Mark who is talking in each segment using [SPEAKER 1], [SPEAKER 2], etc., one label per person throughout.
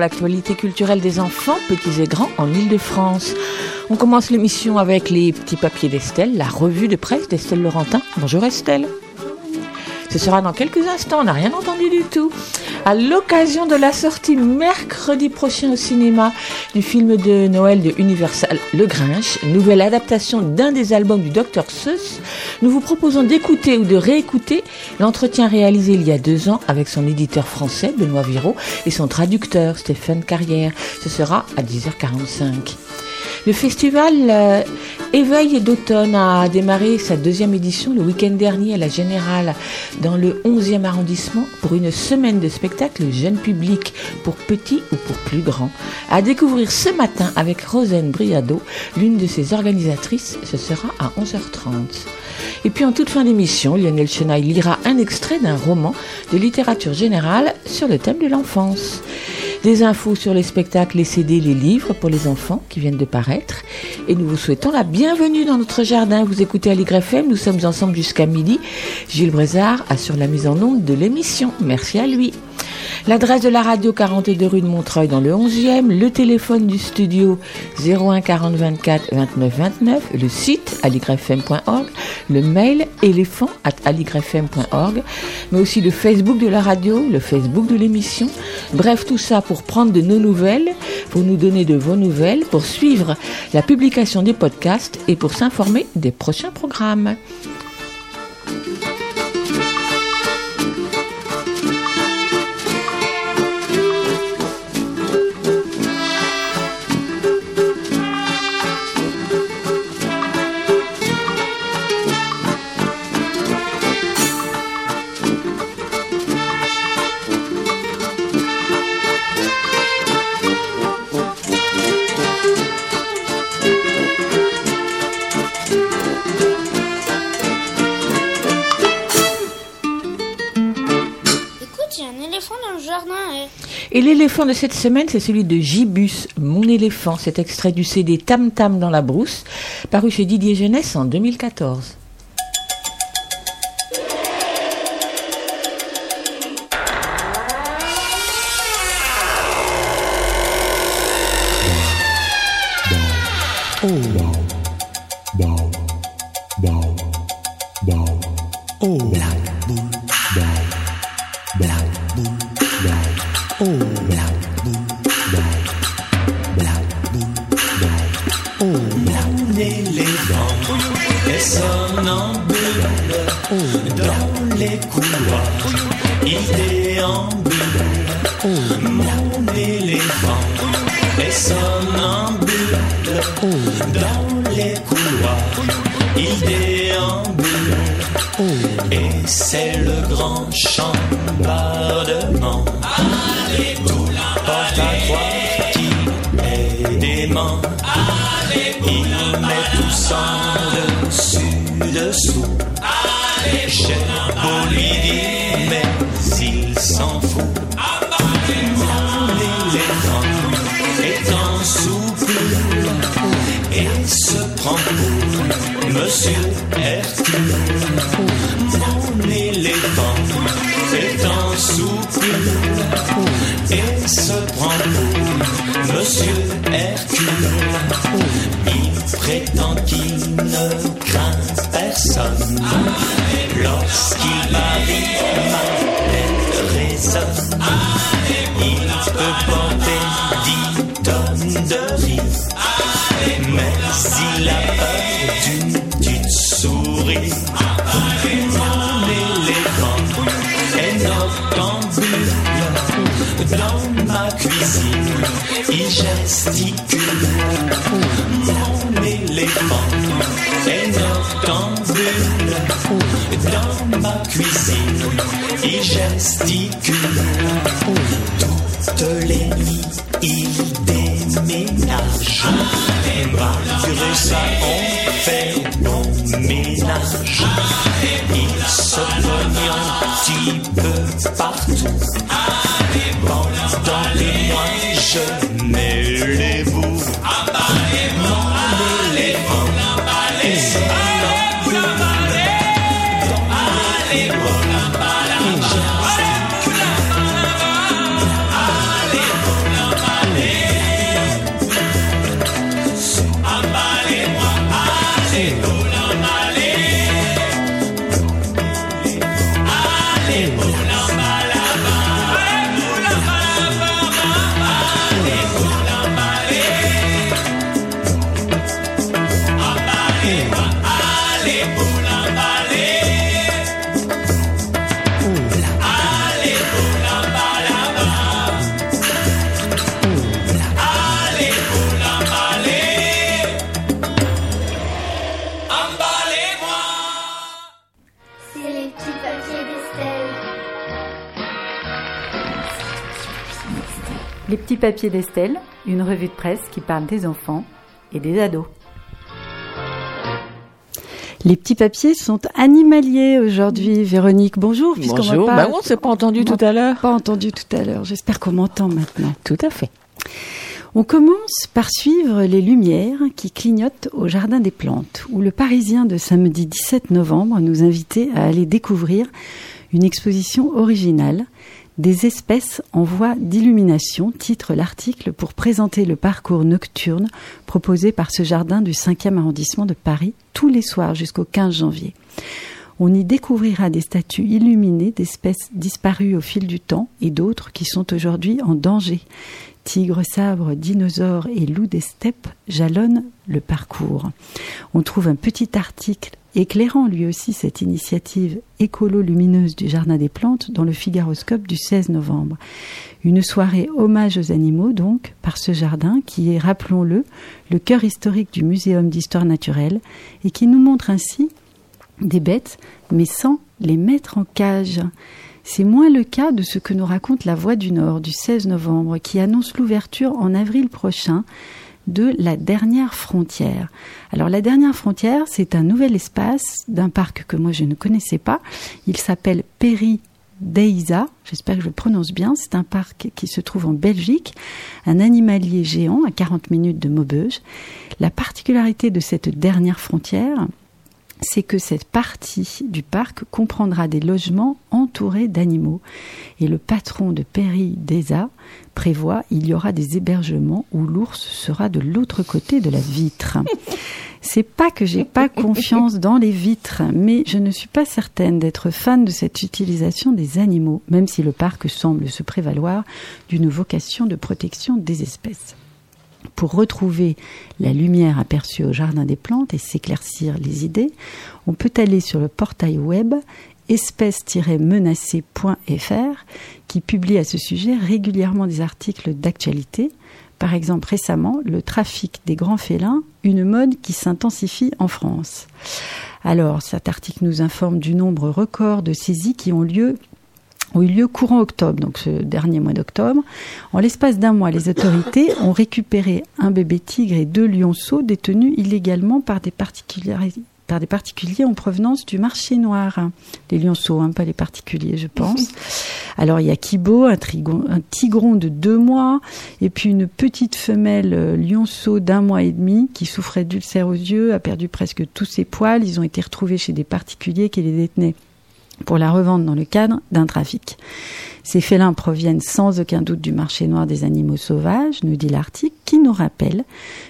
[SPEAKER 1] L'actualité culturelle des enfants, petits et grands, en Ile-de-France. On commence l'émission avec les petits papiers d'Estelle, la revue de presse d'Estelle Laurentin. Bonjour Estelle. Ce sera dans quelques instants, on n'a rien entendu du tout. À l'occasion de la sortie mercredi prochain au cinéma du film de Noël de Universal Le Grinch, nouvelle adaptation d'un des albums du Dr Seuss, nous vous proposons d'écouter ou de réécouter l'entretien réalisé il y a deux ans avec son éditeur français Benoît Viraud et son traducteur Stéphane Carrière. Ce sera à 10h45. Le festival euh, Éveil d'automne a démarré sa deuxième édition le week-end dernier à la Générale dans le 11e arrondissement pour une semaine de spectacles jeune public pour petits ou pour plus grands. À découvrir ce matin avec Rosane Briado, l'une de ses organisatrices, ce sera à 11h30. Et puis en toute fin d'émission, Lionel Chenaille lira un extrait d'un roman de littérature générale sur le thème de l'enfance. Des infos sur les spectacles, les CD, les livres pour les enfants qui viennent de paraître. Et nous vous souhaitons la bienvenue dans notre jardin. Vous écoutez à FM, nous sommes ensemble jusqu'à midi. Gilles Brézard assure la mise en onde de l'émission. Merci à lui. L'adresse de la radio 42 rue de Montreuil dans le 11e, le téléphone du studio 01 40 24 29 29, le site aligrefm.org, le mail éléphant at aligrefm.org, mais aussi le Facebook de la radio, le Facebook de l'émission. Bref, tout ça pour prendre de nos nouvelles, pour nous donner de vos nouvelles, pour suivre la publication des podcasts et pour s'informer des prochains programmes. Et l'éléphant de cette semaine, c'est celui de Gibus, mon éléphant. C'est extrait du CD Tam Tam dans la brousse, paru chez Didier Jeunesse en 2014.
[SPEAKER 2] Un petit peu partout. Pendant que moi je Les
[SPEAKER 3] petits papiers d'Estelle,
[SPEAKER 4] une revue de presse qui parle des enfants et des ados. Les petits papiers sont animaliers aujourd'hui. Véronique, bonjour. puisqu'on va
[SPEAKER 1] Bonjour.
[SPEAKER 4] pas-
[SPEAKER 1] Bah, on s'est pas entendu tout à l'heure.
[SPEAKER 4] Pas entendu tout à l'heure. J'espère qu'on m'entend maintenant.
[SPEAKER 1] Tout à fait.
[SPEAKER 4] On commence par suivre les lumières qui clignotent au Jardin des Plantes, où le Parisien de samedi 17 novembre nous invitait à aller découvrir une exposition originale des espèces en voie d'illumination, titre l'article pour présenter le parcours nocturne proposé par ce jardin du 5e arrondissement de Paris tous les soirs jusqu'au 15 janvier. On y découvrira des statues illuminées d'espèces disparues au fil du temps et d'autres qui sont aujourd'hui en danger. Tigres, sabres, dinosaures et loups des steppes jalonnent le parcours. On trouve un petit article éclairant lui aussi cette initiative écolo-lumineuse du Jardin des Plantes dans le Figaroscope du 16 novembre. Une soirée hommage aux animaux donc par ce jardin qui est, rappelons-le, le cœur historique du Muséum d'histoire naturelle et qui nous montre ainsi des bêtes, mais sans les mettre en cage. C'est moins le cas de ce que nous raconte La Voix du Nord du 16 novembre, qui annonce l'ouverture en avril prochain de la dernière frontière. Alors la dernière frontière, c'est un nouvel espace d'un parc que moi je ne connaissais pas. Il s'appelle Péri Deiza, j'espère que je le prononce bien, c'est un parc qui se trouve en Belgique, un animalier géant à 40 minutes de Maubeuge. La particularité de cette dernière frontière, c'est que cette partie du parc comprendra des logements entourés d'animaux. Et le patron de Péri Deza prévoit il y aura des hébergements où l'ours sera de l'autre côté de la vitre. C'est pas que j'ai pas confiance dans les vitres, mais je ne suis pas certaine d'être fan de cette utilisation des animaux, même si le parc semble se prévaloir d'une vocation de protection des espèces. Pour retrouver la lumière aperçue au Jardin des Plantes et s'éclaircir les idées, on peut aller sur le portail web espèces-menacées.fr qui publie à ce sujet régulièrement des articles d'actualité. Par exemple, récemment, le trafic des grands félins, une mode qui s'intensifie en France. Alors, cet article nous informe du nombre record de saisies qui ont lieu ont eu lieu courant octobre, donc ce dernier mois d'octobre. En l'espace d'un mois, les autorités ont récupéré un bébé tigre et deux lionceaux détenus illégalement par des particuliers par des particuliers en provenance du marché noir. Les lionceaux, hein, pas les particuliers, je pense. Alors, il y a Kibo, un, trigon, un tigron de deux mois, et puis une petite femelle euh, lionceau d'un mois et demi qui souffrait d'ulcères aux yeux, a perdu presque tous ses poils. Ils ont été retrouvés chez des particuliers qui les détenaient pour la revente dans le cadre d'un trafic. Ces félins proviennent sans aucun doute du marché noir des animaux sauvages, nous dit l'article, qui nous rappelle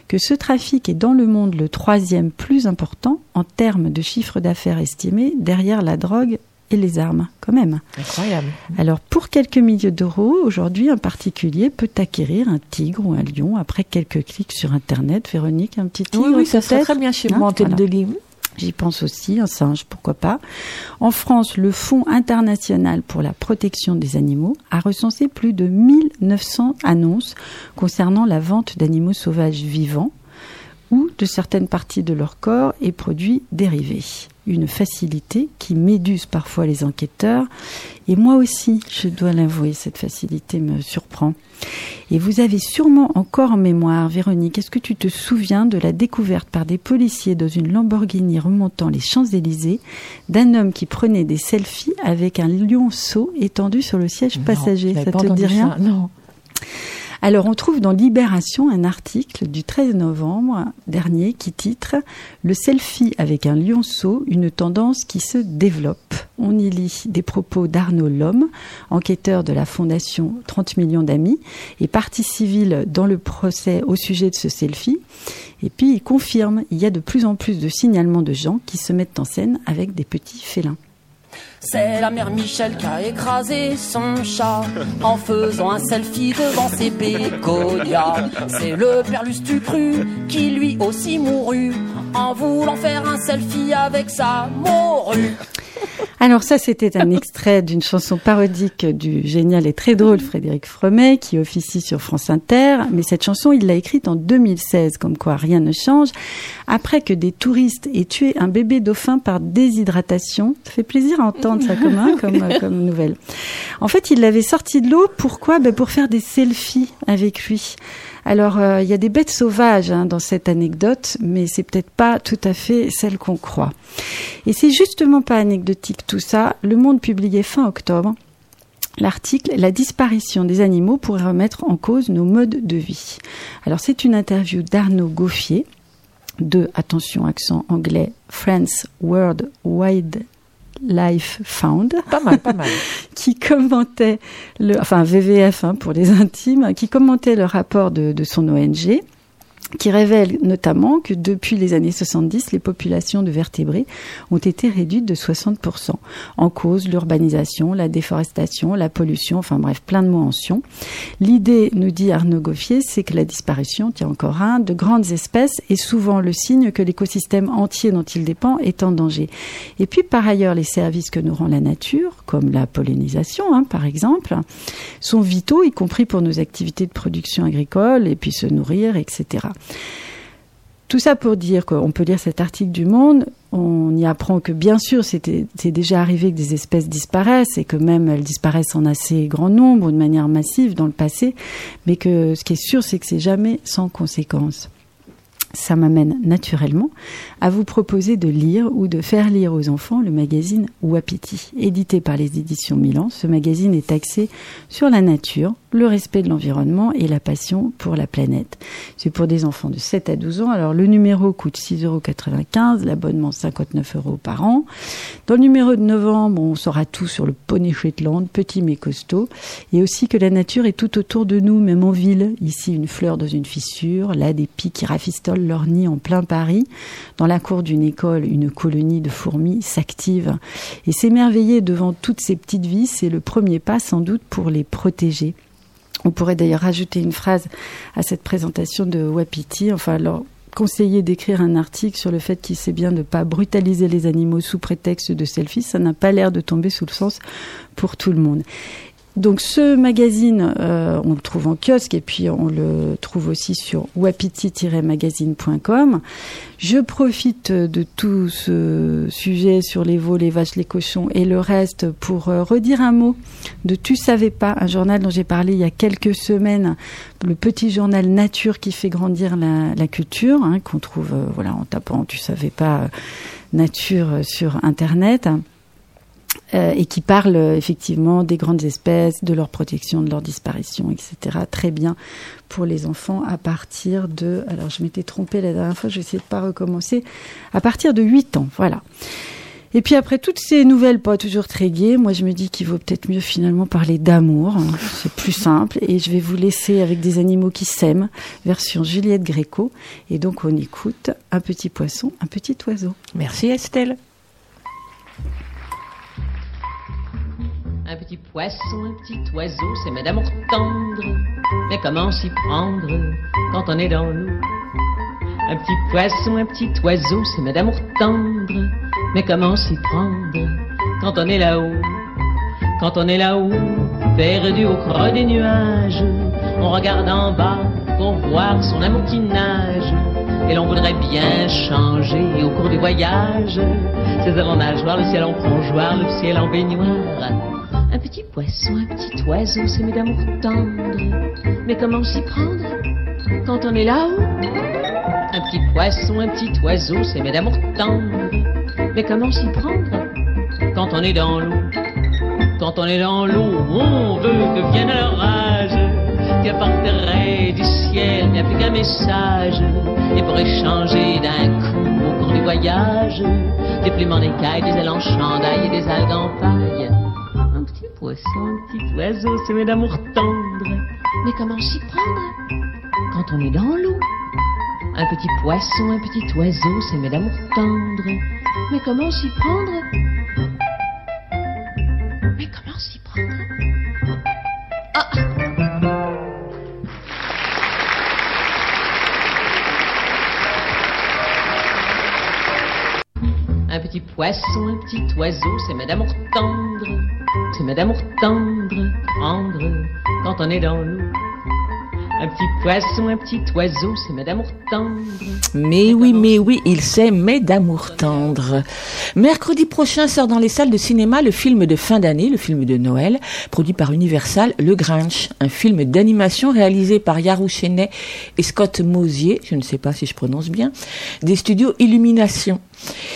[SPEAKER 4] que ce trafic est dans le monde le troisième plus important en termes de chiffre d'affaires estimé derrière la drogue et les armes, quand même.
[SPEAKER 1] Incroyable.
[SPEAKER 4] Alors, pour quelques milliers d'euros, aujourd'hui, un particulier peut acquérir un tigre ou un lion après quelques clics sur Internet. Véronique, un petit tigre
[SPEAKER 1] Oui, oui, ça serait très bien chez
[SPEAKER 4] Hein,
[SPEAKER 1] moi en tête de livre.
[SPEAKER 4] J'y pense aussi, un singe, pourquoi pas. En France, le Fonds international pour la protection des animaux a recensé plus de 1900 annonces concernant la vente d'animaux sauvages vivants ou de certaines parties de leur corps et produits dérivés. Une facilité qui méduse parfois les enquêteurs. Et moi aussi, je dois l'avouer, cette facilité me surprend. Et vous avez sûrement encore en mémoire, Véronique, est-ce que tu te souviens de la découverte par des policiers dans une Lamborghini remontant les Champs-Élysées d'un homme qui prenait des selfies avec un lionceau étendu sur le siège
[SPEAKER 1] Non,
[SPEAKER 4] passager? Ça te dit rien?
[SPEAKER 1] ça, Non.
[SPEAKER 4] Alors, on trouve dans Libération un article du 13 novembre dernier qui titre Le selfie avec un lionceau, une tendance qui se développe. On y lit des propos d'Arnaud Lhomme, enquêteur de la Fondation 30 millions d'amis et partie civile dans le procès au sujet de ce selfie. Et puis, il confirme il y a de plus en plus de signalements de gens qui se mettent en scène avec des petits félins.
[SPEAKER 5] C'est la mère Michel qui a écrasé son chat en faisant un selfie devant ses bégonias. C'est le père Lustucru qui lui aussi mourut en voulant faire un selfie avec sa morue.
[SPEAKER 4] Alors ça, c'était un extrait d'une chanson parodique du génial et très drôle Frédéric Fromet qui officie sur France Inter. Mais cette chanson, il l'a écrite en 2016, comme quoi rien ne change. Après que des touristes aient tué un bébé dauphin par déshydratation, ça fait plaisir à entendre ça comme, hein, comme, euh, comme nouvelle. En fait, il l'avait sorti de l'eau. Pourquoi? Ben Pour faire des selfies avec lui. Alors, euh, il y a des bêtes sauvages hein, dans cette anecdote, mais c'est peut-être pas tout à fait celle qu'on croit. Et c'est justement pas anecdotique tout ça. Le Monde publiait fin octobre l'article La disparition des animaux pourrait remettre en cause nos modes de vie. Alors, c'est une interview d'Arnaud Gauffier de, attention, accent anglais, France World Wide Life Found
[SPEAKER 1] Pas mal, pas mal.
[SPEAKER 4] qui commentait le, enfin VVF hein, pour les intimes, qui commentait le rapport de, de son ONG, qui révèle notamment que depuis les années 70, les populations de vertébrés ont été réduites de 60%. En cause, l'urbanisation, la déforestation, la pollution, enfin bref, plein de mots en sion. L'idée, nous dit Arnaud Gauffier, c'est que la disparition, tiens encore un, de grandes espèces est souvent le signe que l'écosystème entier dont il dépend est en danger. Et puis par ailleurs, les services que nous rend la nature, comme la pollinisation hein, par exemple, sont vitaux, y compris pour nos activités de production agricole et puis se nourrir, etc. Tout ça pour dire qu'on peut lire cet article du Monde, on y apprend que bien sûr c'est déjà arrivé que des espèces disparaissent et que même elles disparaissent en assez grand nombre, de manière massive dans le passé, mais que ce qui est sûr c'est que c'est jamais sans conséquences. Ça m'amène naturellement à vous proposer de lire ou de faire lire aux enfants le magazine Wapiti, édité par les éditions Milan. Ce magazine est axé sur la nature, le respect de l'environnement et la passion pour la planète. C'est pour des enfants de 7 à 12 ans. Alors le numéro coûte 6,95 euros, l'abonnement 59 euros par an. Dans le numéro de novembre, on saura tout sur le poney Shetland, petit mais costaud, et aussi que la nature est tout autour de nous, même en ville. Ici, une fleur dans une fissure, là, des pies qui rafistolent leur nid en plein Paris. Dans la cour d'une école, une colonie de fourmis s'active. Et s'émerveiller devant toutes ces petites vies, c'est le premier pas sans doute pour les protéger. On pourrait d'ailleurs rajouter une phrase à cette présentation de Wapiti, enfin leur conseiller d'écrire un article sur le fait qu'il sait bien de ne pas brutaliser les animaux sous prétexte de selfie, ça n'a pas l'air de tomber sous le sens pour tout le monde. Donc ce magazine, euh, on le trouve en kiosque et puis on le trouve aussi sur wapiti-magazine.com. Je profite de tout ce sujet sur les veaux, les vaches, les cochons et le reste pour euh, redire un mot de Tu savais pas, un journal dont j'ai parlé il y a quelques semaines, le petit journal Nature qui fait grandir la, culture, hein, qu'on trouve euh, voilà en tapant Tu savais pas Nature sur Internet. Euh, et qui parle euh, effectivement des grandes espèces, de leur protection, de leur disparition, etc. Très bien pour les enfants à partir de... Alors je m'étais trompée la dernière fois, je vais essayer de pas recommencer. À partir de 8 ans, voilà. Et puis après toutes ces nouvelles pas toujours très gaies, moi je me dis qu'il vaut peut-être mieux finalement parler d'amour, hein. c'est plus simple, et je vais vous laisser avec des animaux qui s'aiment, version Juliette Gréco, et donc on écoute un petit poisson, un petit oiseau.
[SPEAKER 1] Merci Estelle.
[SPEAKER 6] Un petit poisson, un petit oiseau, c'est mais d'amour tendre. Mais comment s'y prendre quand on est dans l'eau? Un petit poisson, un petit oiseau, c'est mais d'amour tendre. Mais comment s'y prendre quand on est là-haut? Quand on est là-haut, perdu au creux des nuages, on regarde en bas pour voir son amour qui nage. Et l'on voudrait bien changer au cours du voyage. Ces avants nageoires, le ciel en plongeoir, le ciel en baignoire. Un petit poisson, un petit oiseau, c'est d'amour tendre. Mais comment s'y prendre quand on est là-haut? Un petit poisson, un petit oiseau, c'est d'amour tendre. Mais comment s'y prendre quand on est dans l'eau? Quand on est dans l'eau, on veut que vienne l'orage qui apporterait du ciel bien plus qu'un message et pour échanger d'un coup au cours du voyage des plumes en écailles, des ailes en chandail et des algues en paille. Un petit poisson, un petit oiseau semé d'amour tendre. Mais comment s'y prendre? Quand on est dans l'eau. Un petit poisson, un petit oiseau semé d'amour tendre. Mais comment s'y prendre? Mais comment s'y prendre? Ah Un petit poisson, un petit oiseau, c'est d'amour tendre. C'est d'amour tendre, tendre, quand on est dans l'eau. Un petit poisson, un petit oiseau, c'est d'amour tendre.
[SPEAKER 7] Mais oui, mais oui, il s'aimait d'amour tendre. Mercredi prochain sort dans les salles de cinéma le film de fin d'année, le film de Noël, produit par Universal, Le Grinch, un film d'animation réalisé par Yarou Chenet et Scott Mosier, je ne sais pas si je prononce bien, des studios Illumination.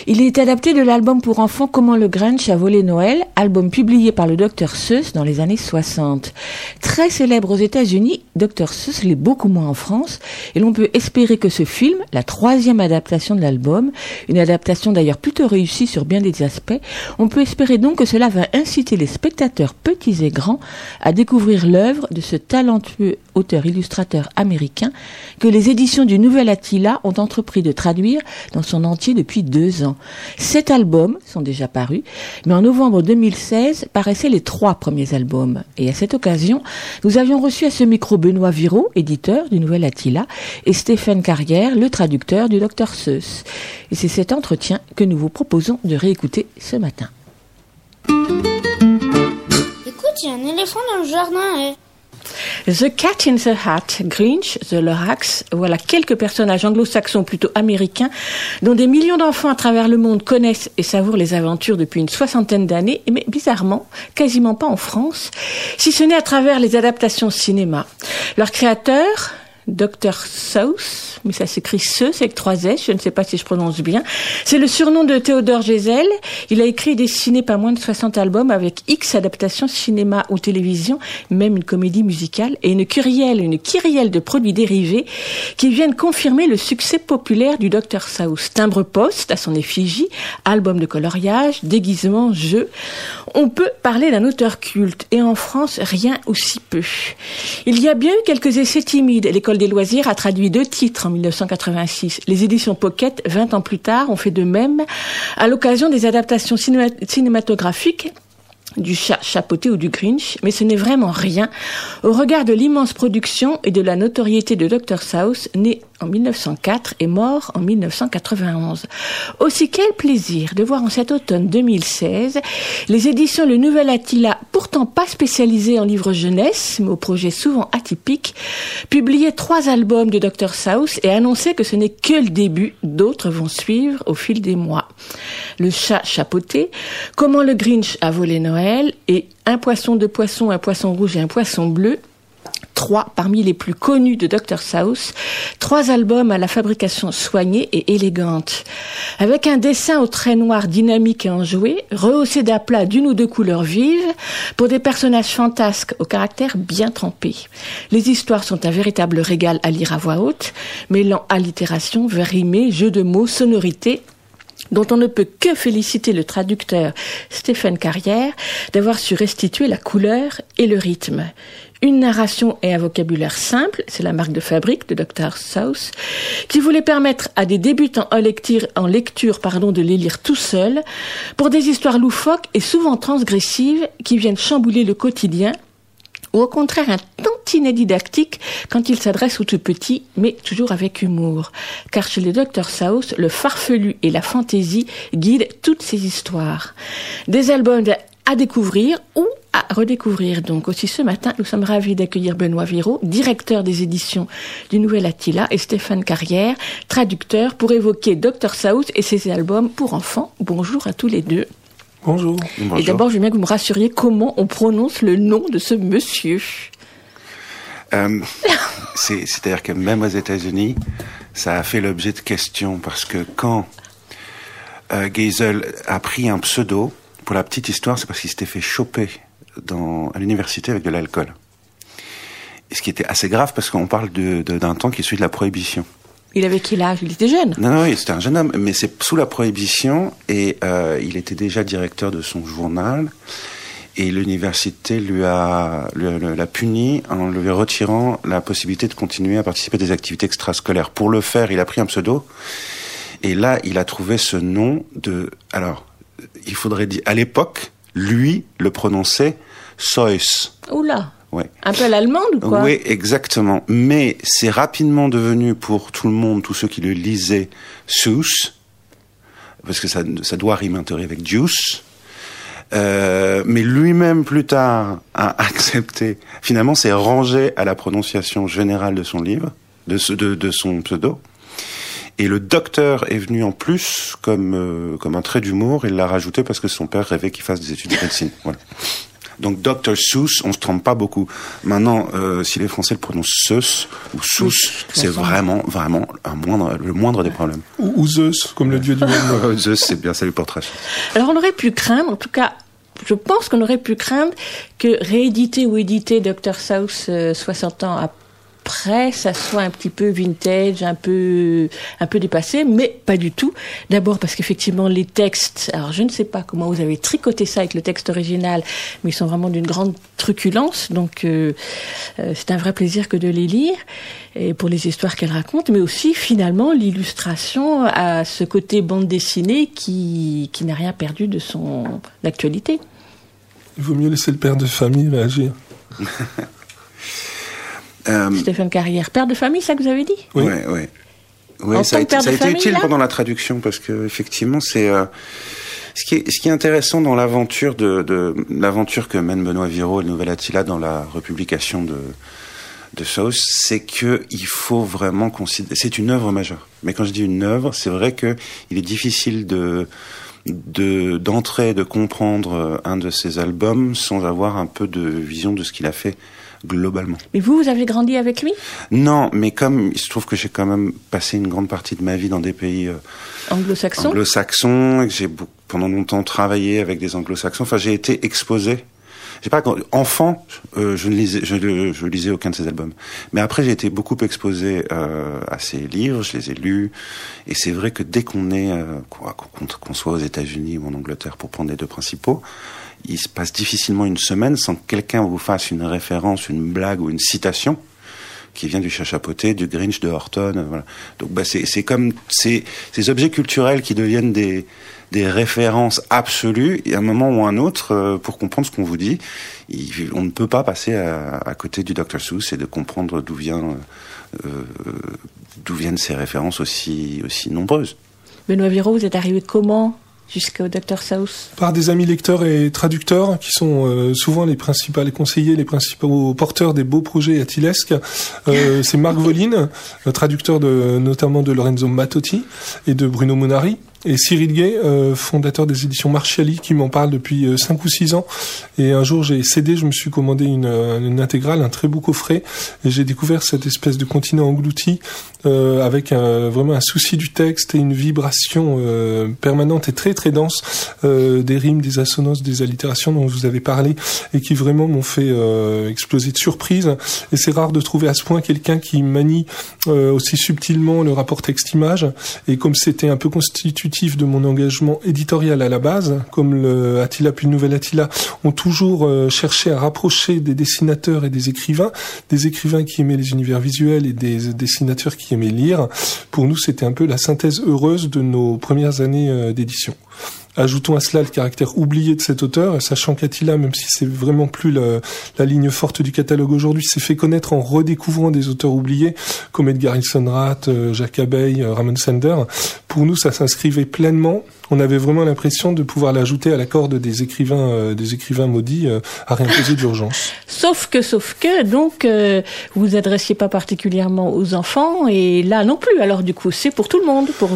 [SPEAKER 7] Il est adapté de l'album pour enfants Comment le Grinch a volé Noël, album publié par le Dr Seuss dans les années 60. Très célèbre aux États-Unis, Dr Seuss l'est beaucoup moins en France, et l'on peut espérer que ce film, la troisième adaptation de l'album, une adaptation d'ailleurs plutôt réussie sur bien des aspects, on peut espérer donc que cela va inciter les spectateurs petits et grands à découvrir l'œuvre de ce talentueux auteur-illustrateur américain que les éditions du Nouvel Attila ont entrepris de traduire dans son entier depuis deux ans. Sept albums sont déjà parus, mais en novembre 2016 paraissaient les trois premiers albums. Et à cette occasion, nous avions reçu à ce micro Benoît Viraud, éditeur du Nouvel Attila, et Stéphane Carrière, le traducteur du Dr Seuss. Et c'est cet entretien que nous vous proposons de réécouter ce matin.
[SPEAKER 8] Écoute, il y a un éléphant dans le jardin et...
[SPEAKER 7] The Cat in the Hat, Grinch, The Lorax, voilà quelques personnages anglo-saxons plutôt américains dont des millions d'enfants à travers le monde connaissent et savourent les aventures depuis une soixantaine d'années, mais bizarrement, quasiment pas en France, si ce n'est à travers les adaptations cinéma. Leur créateur, Dr Seuss, mais ça s'écrit ce, c'est avec trois S, je ne sais pas si je prononce bien. C'est le surnom de Théodore Gézel. Il a écrit et dessiné pas moins de 60 albums avec X adaptations cinéma ou télévision, même une comédie musicale et une kyrielle, une kyrielle de produits dérivés qui viennent confirmer le succès populaire du Dr Seuss. Timbre poste à son effigie, album de coloriage, déguisement, jeu. On peut parler d'un auteur culte et en France, rien aussi peu. Il y a bien eu quelques essais timides. Des loisirs a traduit deux titres en 1986. Les éditions Pocket, 20 ans plus tard, ont fait de même à l'occasion des adaptations cinéma- cinématographiques du chat chapeauté ou du Grinch, mais ce n'est vraiment rien au regard de l'immense production et de la notoriété de Dr Seuss, né en 1904 et mort en 1991. Aussi quel plaisir de voir en cet automne 2016 les éditions Le Nouvel Attila, pourtant pas spécialisées en livres jeunesse, mais au projet souvent atypique, publier trois albums de Dr Seuss et annoncer que ce n'est que le début, d'autres vont suivre au fil des mois. Le chat chapeauté, Comment le Grinch a volé Noël? Et Un poisson, deux poissons, un poisson rouge et un poisson bleu trois parmi les plus connus de Dr Seuss, trois albums à la fabrication soignée et élégante, avec un dessin au trait noir dynamique et enjoué, rehaussé d'aplats d'une ou deux couleurs vives, pour des personnages fantasques au caractère bien trempé. Les histoires sont un véritable régal à lire à voix haute, mêlant allitération, vers rimés, jeux de mots, sonorités, dont on ne peut que féliciter le traducteur Stéphane Carrière d'avoir su restituer la couleur et le rythme. Une narration et un vocabulaire simple, c'est la marque de fabrique de Dr Seuss, qui voulait permettre à des débutants en lecture, en lecture pardon, de les lire tout seuls, pour des histoires loufoques et souvent transgressives qui viennent chambouler le quotidien ou au contraire un tantinet didactique quand il s'adresse aux tout petits, mais toujours avec humour. Car chez le Dr Seuss, le farfelu et la fantaisie guident toutes ces histoires. Des albums à découvrir ou à redécouvrir. Donc aussi ce matin, nous sommes ravis d'accueillir Benoît Viraud, directeur des éditions du Nouvel Attila, et Stéphane Carrière, traducteur, pour évoquer Dr South et ses albums pour enfants. Bonjour à tous les deux.
[SPEAKER 9] Bonjour.
[SPEAKER 7] Et d'abord, je veux bien que vous me rassuriez comment on prononce le nom de ce monsieur.
[SPEAKER 9] Euh, c'est- C'est-à-dire que même aux États-Unis, ça a fait l'objet de questions parce que quand euh, Geisel a pris un pseudo, pour la petite histoire, c'est parce qu'il s'était fait choper dans, à l'université avec de l'alcool. Et ce qui était assez grave parce qu'on parle de- de- d'un temps qui est celui de la prohibition.
[SPEAKER 7] Il avait quel âge? Il était jeune.
[SPEAKER 9] Non, non, oui, c'était un jeune homme, mais c'est sous la prohibition et euh, il était déjà directeur de son journal. Et l'université lui a, l'a puni en lui retirant la possibilité de continuer à participer à des activités extrascolaires. Pour le faire, il a pris un pseudo. Et là, il a trouvé ce nom de. Alors, il faudrait dire. À l'époque, lui le prononçait Seuss.
[SPEAKER 7] Oula,
[SPEAKER 9] Ouais.
[SPEAKER 7] un peu à l'allemande ou quoi?
[SPEAKER 9] Oui, exactement. Mais c'est rapidement devenu pour tout le monde, tous ceux qui le lisaient, Seuss, parce que ça, ça doit rimenterie avec Juice. Euh, mais lui-même plus tard a accepté. Finalement, c'est rangé à la prononciation générale de son livre, de, ce- de, de son pseudo. Et le docteur est venu en plus comme euh, comme un trait d'humour. Il l'a rajouté parce que son père rêvait qu'il fasse des études de médecine. Voilà. Donc Dr Seuss, on se trompe pas beaucoup. Maintenant, euh, si les Français le prononcent Seuss ou Seuss, c'est vraiment vraiment un moindre, le moindre des problèmes.
[SPEAKER 10] Ou, ou Zeus, comme le dieu du monde.
[SPEAKER 9] Zeus, c'est bien, ça lui portera chance.
[SPEAKER 7] Alors on aurait pu craindre, en tout cas, je pense qu'on aurait pu craindre que rééditer ou éditer Dr South euh, 60 ans après, ça soit un petit peu vintage, un peu, un peu dépassé, mais pas du tout. D'abord parce qu'effectivement les textes, alors je ne sais pas comment vous avez tricoté ça avec le texte original, mais ils sont vraiment d'une grande truculence, donc euh, euh, c'est un vrai plaisir que de les lire et pour les histoires qu'elles racontent, mais aussi finalement l'illustration à ce côté bande dessinée qui, qui n'a rien perdu de son actualité.
[SPEAKER 10] Il vaut mieux laisser le père de famille réagir.
[SPEAKER 9] Euh,
[SPEAKER 7] Stéphane Carrière, père de famille, ça que vous avez dit
[SPEAKER 10] Oui.
[SPEAKER 9] Ouais,
[SPEAKER 7] En
[SPEAKER 9] ça a été,
[SPEAKER 7] père
[SPEAKER 9] ça a
[SPEAKER 7] de
[SPEAKER 9] été
[SPEAKER 7] famille,
[SPEAKER 9] utile
[SPEAKER 7] là
[SPEAKER 9] pendant la traduction parce que effectivement c'est euh, ce qui est ce qui est intéressant dans l'aventure de, de l'aventure que mène Benoît Viraud et le Nouvel Attila dans la republication de de Sauce, c'est que il faut vraiment considérer c'est une œuvre majeure. Mais quand je dis une œuvre, c'est vrai que il est difficile de de d'entrer, de comprendre euh, un de ses albums sans avoir un peu de vision de ce qu'il a fait globalement.
[SPEAKER 7] Mais vous, vous avez grandi avec lui?
[SPEAKER 9] Non, mais comme il se trouve que j'ai quand même passé une grande partie de ma vie dans des pays euh,
[SPEAKER 7] Anglo-saxon
[SPEAKER 9] anglo-saxons, et que j'ai pendant longtemps travaillé avec des anglo-saxons, enfin j'ai été exposé. J'ai pas enfant, euh, je ne lisais, je, je lisais aucun de ses albums. Mais après j'ai été beaucoup exposé euh, à ses livres, je les ai lus, et c'est vrai que dès qu'on est, euh, qu'on soit aux États-Unis ou en Angleterre pour prendre les deux principaux, il se passe difficilement une semaine sans que quelqu'un vous fasse une référence, une blague ou une citation qui vient du chat chapeauté, du Grinch de Horton, euh. Donc bah c'est comme ces objets culturels qui deviennent des références absolues et à un moment ou un autre euh, pour comprendre ce qu'on vous dit, on ne peut pas passer à, à côté du Dr Seuss et de comprendre euh, d'où viennent ces références aussi aussi nombreuses.
[SPEAKER 7] Benoît Viraud, vous êtes arrivé comment jusqu'au Dr South
[SPEAKER 10] Par des amis lecteurs et traducteurs qui sont euh, souvent les principaux conseillers, les principaux porteurs des beaux projets attilesques. Euh, c'est Marc Voline, traducteur de, notamment de Lorenzo Mattotti et de Bruno Munari. Et Cyril Gay, euh, fondateur des éditions Marchiali, qui m'en parle depuis euh, 5 ou 6 ans. Et un jour, j'ai cédé, je me suis commandé une, euh, une intégrale, un très beau coffret, et j'ai découvert cette espèce de continent englouti, euh, avec un- vraiment un souci du texte et une vibration euh, permanente et très très dense euh, des rimes, des assonances, des allitérations dont vous avez parlé, et qui vraiment m'ont fait exploser de surprise. Et c'est rare de trouver à ce point quelqu'un qui manie aussi subtilement le rapport texte-image. Et comme c'était un peu de mon engagement éditorial à la base, comme le Attila puis le Nouvel Attila ont toujours euh, cherché à rapprocher des dessinateurs et des écrivains, des écrivains qui aimaient les univers visuels et des dessinateurs qui aimaient lire. Pour nous, c'était un peu la synthèse heureuse de nos premières années euh, d'édition. Ajoutons à cela le caractère oublié de cet auteur, sachant qu'Attila, même si c'est vraiment plus la, ligne forte du catalogue aujourd'hui, s'est fait connaître en redécouvrant des auteurs oubliés, comme Edgar Ilsenrath, euh, Jacques Abeille, euh, Ramon Sender. Pour nous, ça s'inscrivait pleinement. On avait vraiment l'impression de pouvoir l'ajouter à la corde des écrivains, euh, des écrivains maudits, euh, à réimposer d'urgence.
[SPEAKER 7] Sauf que, sauf que, donc, euh, vous vous adressiez pas particulièrement aux enfants, et là non plus. Alors du coup, c'est pour tout le monde, pour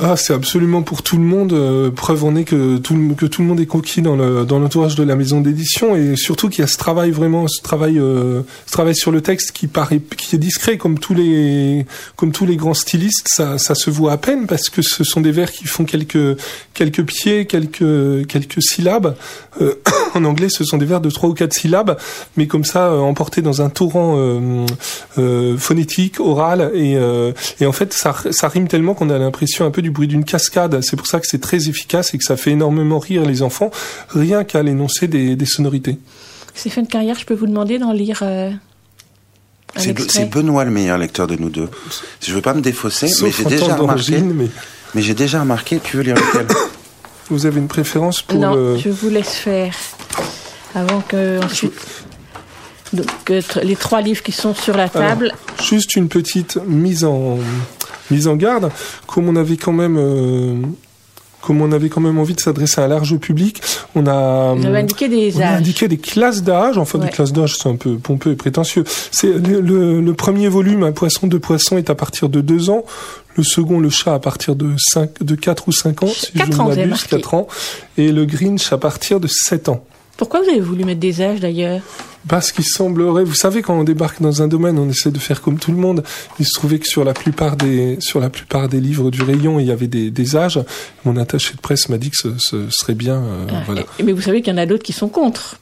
[SPEAKER 10] ah, c'est absolument pour tout le monde. Euh, preuve en est que tout, le, que tout le monde est conquis dans le dans l'entourage de la maison d'édition et surtout qu'il y a ce travail vraiment, ce travail, euh, ce travail sur le texte qui paraît, qui est discret comme tous les comme tous les grands stylistes. Ça, ça se voit à peine parce que ce sont des vers qui font quelques quelques pieds, quelques quelques syllabes. Euh, en anglais, ce sont des vers de trois ou quatre syllabes, mais comme ça euh, emportés dans un torrent euh, phonétique, oral et et en fait ça ça rime tellement qu'on a l'impression un peu du bruit d'une cascade. C'est pour ça que c'est très efficace et que ça fait énormément rire les enfants, rien qu'à l'énoncer des, des, sonorités.
[SPEAKER 7] Stéphane Carrière, je peux vous demander d'en lire euh,
[SPEAKER 9] C'est Benoît le meilleur lecteur de nous deux. Je veux pas me défausser, mais j'ai déjà remarqué. Mais, mais j'ai déjà remarqué. Tu veux lire lequel?
[SPEAKER 10] Vous avez une préférence pour
[SPEAKER 7] Non,
[SPEAKER 10] le...
[SPEAKER 7] je vous laisse faire avant que ensuite. Donc, les trois livres qui sont sur la table.
[SPEAKER 10] Alors, juste une petite mise en mise en garde, comme on avait quand même euh, comme on avait quand même envie de s'adresser à un large public, on a,
[SPEAKER 7] Vous avez indiqué des
[SPEAKER 10] on a
[SPEAKER 7] âges.
[SPEAKER 10] indiqué des classes d'âge. Enfin,
[SPEAKER 7] Ouais.
[SPEAKER 10] des classes d'âge, c'est un peu pompeux et prétentieux. C'est le, le, le premier volume, un poisson de poisson, est à partir de deux ans. Le second, le chat, à partir de cinq, de quatre ou cinq ans, si
[SPEAKER 7] Quatre
[SPEAKER 10] je
[SPEAKER 7] ans,
[SPEAKER 10] ne m'abuse, quatre ans. Et le Grinch à partir de sept ans.
[SPEAKER 7] Pourquoi vous avez voulu mettre des âges d'ailleurs?
[SPEAKER 10] Parce qu'il semblerait, vous savez, quand on débarque dans un domaine, on essaie de faire comme tout le monde. Il se trouvait que sur la plupart des, sur la plupart des livres du rayon, il y avait des, des âges. Mon attaché de presse m'a dit que ce, ce serait bien, euh,
[SPEAKER 7] Ah,
[SPEAKER 10] voilà.
[SPEAKER 7] Mais vous savez qu'il y en a d'autres qui sont contre.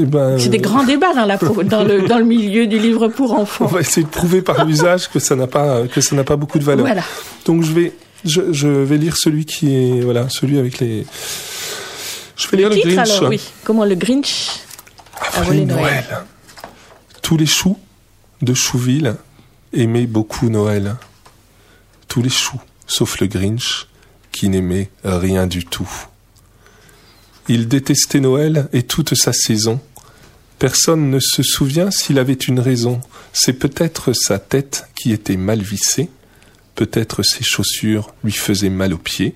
[SPEAKER 10] Eh ben,
[SPEAKER 7] C'est des
[SPEAKER 10] euh,
[SPEAKER 7] grands débats dans, la, pro- dans, le, dans le milieu du livre pour
[SPEAKER 10] On
[SPEAKER 7] enfants.
[SPEAKER 10] va essayer de prouver par l'usage que ça n'a pas, que ça n'a pas beaucoup de valeur.
[SPEAKER 7] Voilà.
[SPEAKER 10] Donc je vais, je, je vais lire celui qui est, voilà, celui avec les. Je vais lire
[SPEAKER 7] Le
[SPEAKER 10] Grinch.
[SPEAKER 7] alors, oui. Comment le Grinch a volé Noël.
[SPEAKER 10] Tous les choux de Chouville aimaient beaucoup Noël. Tous les choux, sauf le Grinch, qui n'aimait rien du tout. Il détestait Noël et toute sa saison. Personne ne se souvient s'il avait une raison. C'est peut-être sa tête qui était mal vissée, peut-être ses chaussures lui faisaient mal aux pieds.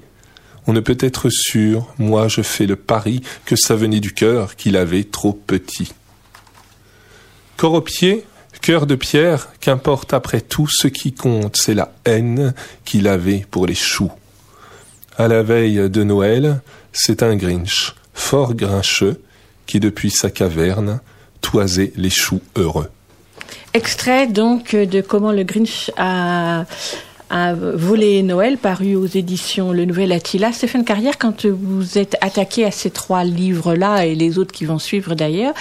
[SPEAKER 10] On ne peut être sûr, moi je fais le pari que ça venait du cœur qu'il avait trop petit. Corps aux pieds, cœur de pierre, qu'importe après tout, ce qui compte, c'est la haine qu'il avait pour les choux. À la veille de Noël, c'est un Grinch, fort grincheux, qui depuis sa caverne toisait les choux heureux.
[SPEAKER 7] Extrait donc de Comment le Grinch a, a volé Noël, paru aux éditions Le Nouvel Attila. Stéphane Carrière, quand vous êtes attaqué à ces trois livres-là et les autres qui vont suivre d'ailleurs,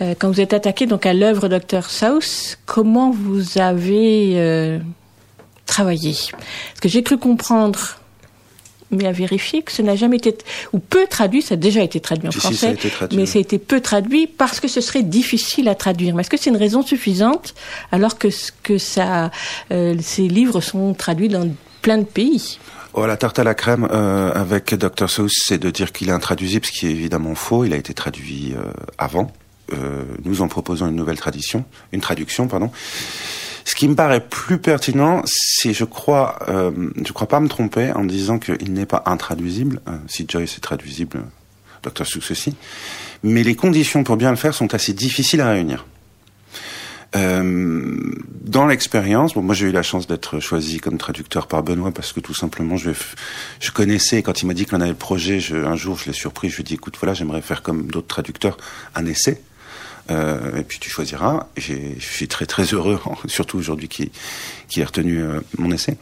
[SPEAKER 7] euh, quand vous êtes attaqué donc à l'œuvre Dr Seuss, comment vous avez euh, travaillé? Parce que j'ai cru comprendre, mais à vérifier, que ce n'a jamais été, ou peu traduit, ça a déjà été traduit en
[SPEAKER 9] Si, si,
[SPEAKER 7] français,
[SPEAKER 9] ça a été traduit,
[SPEAKER 7] mais
[SPEAKER 9] oui.
[SPEAKER 7] ça a été peu traduit parce que ce serait difficile à traduire. Mais est-ce que c'est une raison suffisante alors que, que ça, euh, ces livres sont traduits dans plein de pays?
[SPEAKER 9] Oh, la tarte à la crème euh, avec Dr Seuss, c'est de dire qu'il est intraduisible, ce qui est évidemment faux. Il a été traduit euh, avant. Euh, nous en proposons une nouvelle tradition, une traduction, pardon. Ce qui me paraît plus pertinent, c'est, je crois, euh, je crois pas me tromper en disant qu'il n'est pas intraduisible. Euh, si Joyce est traduisible, euh, Dr Seuss. Mais les conditions pour bien le faire sont assez difficiles à réunir. Euh, dans l'expérience, bon, moi j'ai eu la chance d'être choisi comme traducteur par Benoît parce que tout simplement je, connaissais quand il m'a dit qu'on avait le projet, je, un jour je l'ai surpris, je lui ai dit écoute voilà j'aimerais faire comme d'autres traducteurs un essai euh, et puis tu choisiras. Je suis très très heureux, surtout aujourd'hui qui qui ait retenu euh, mon essai.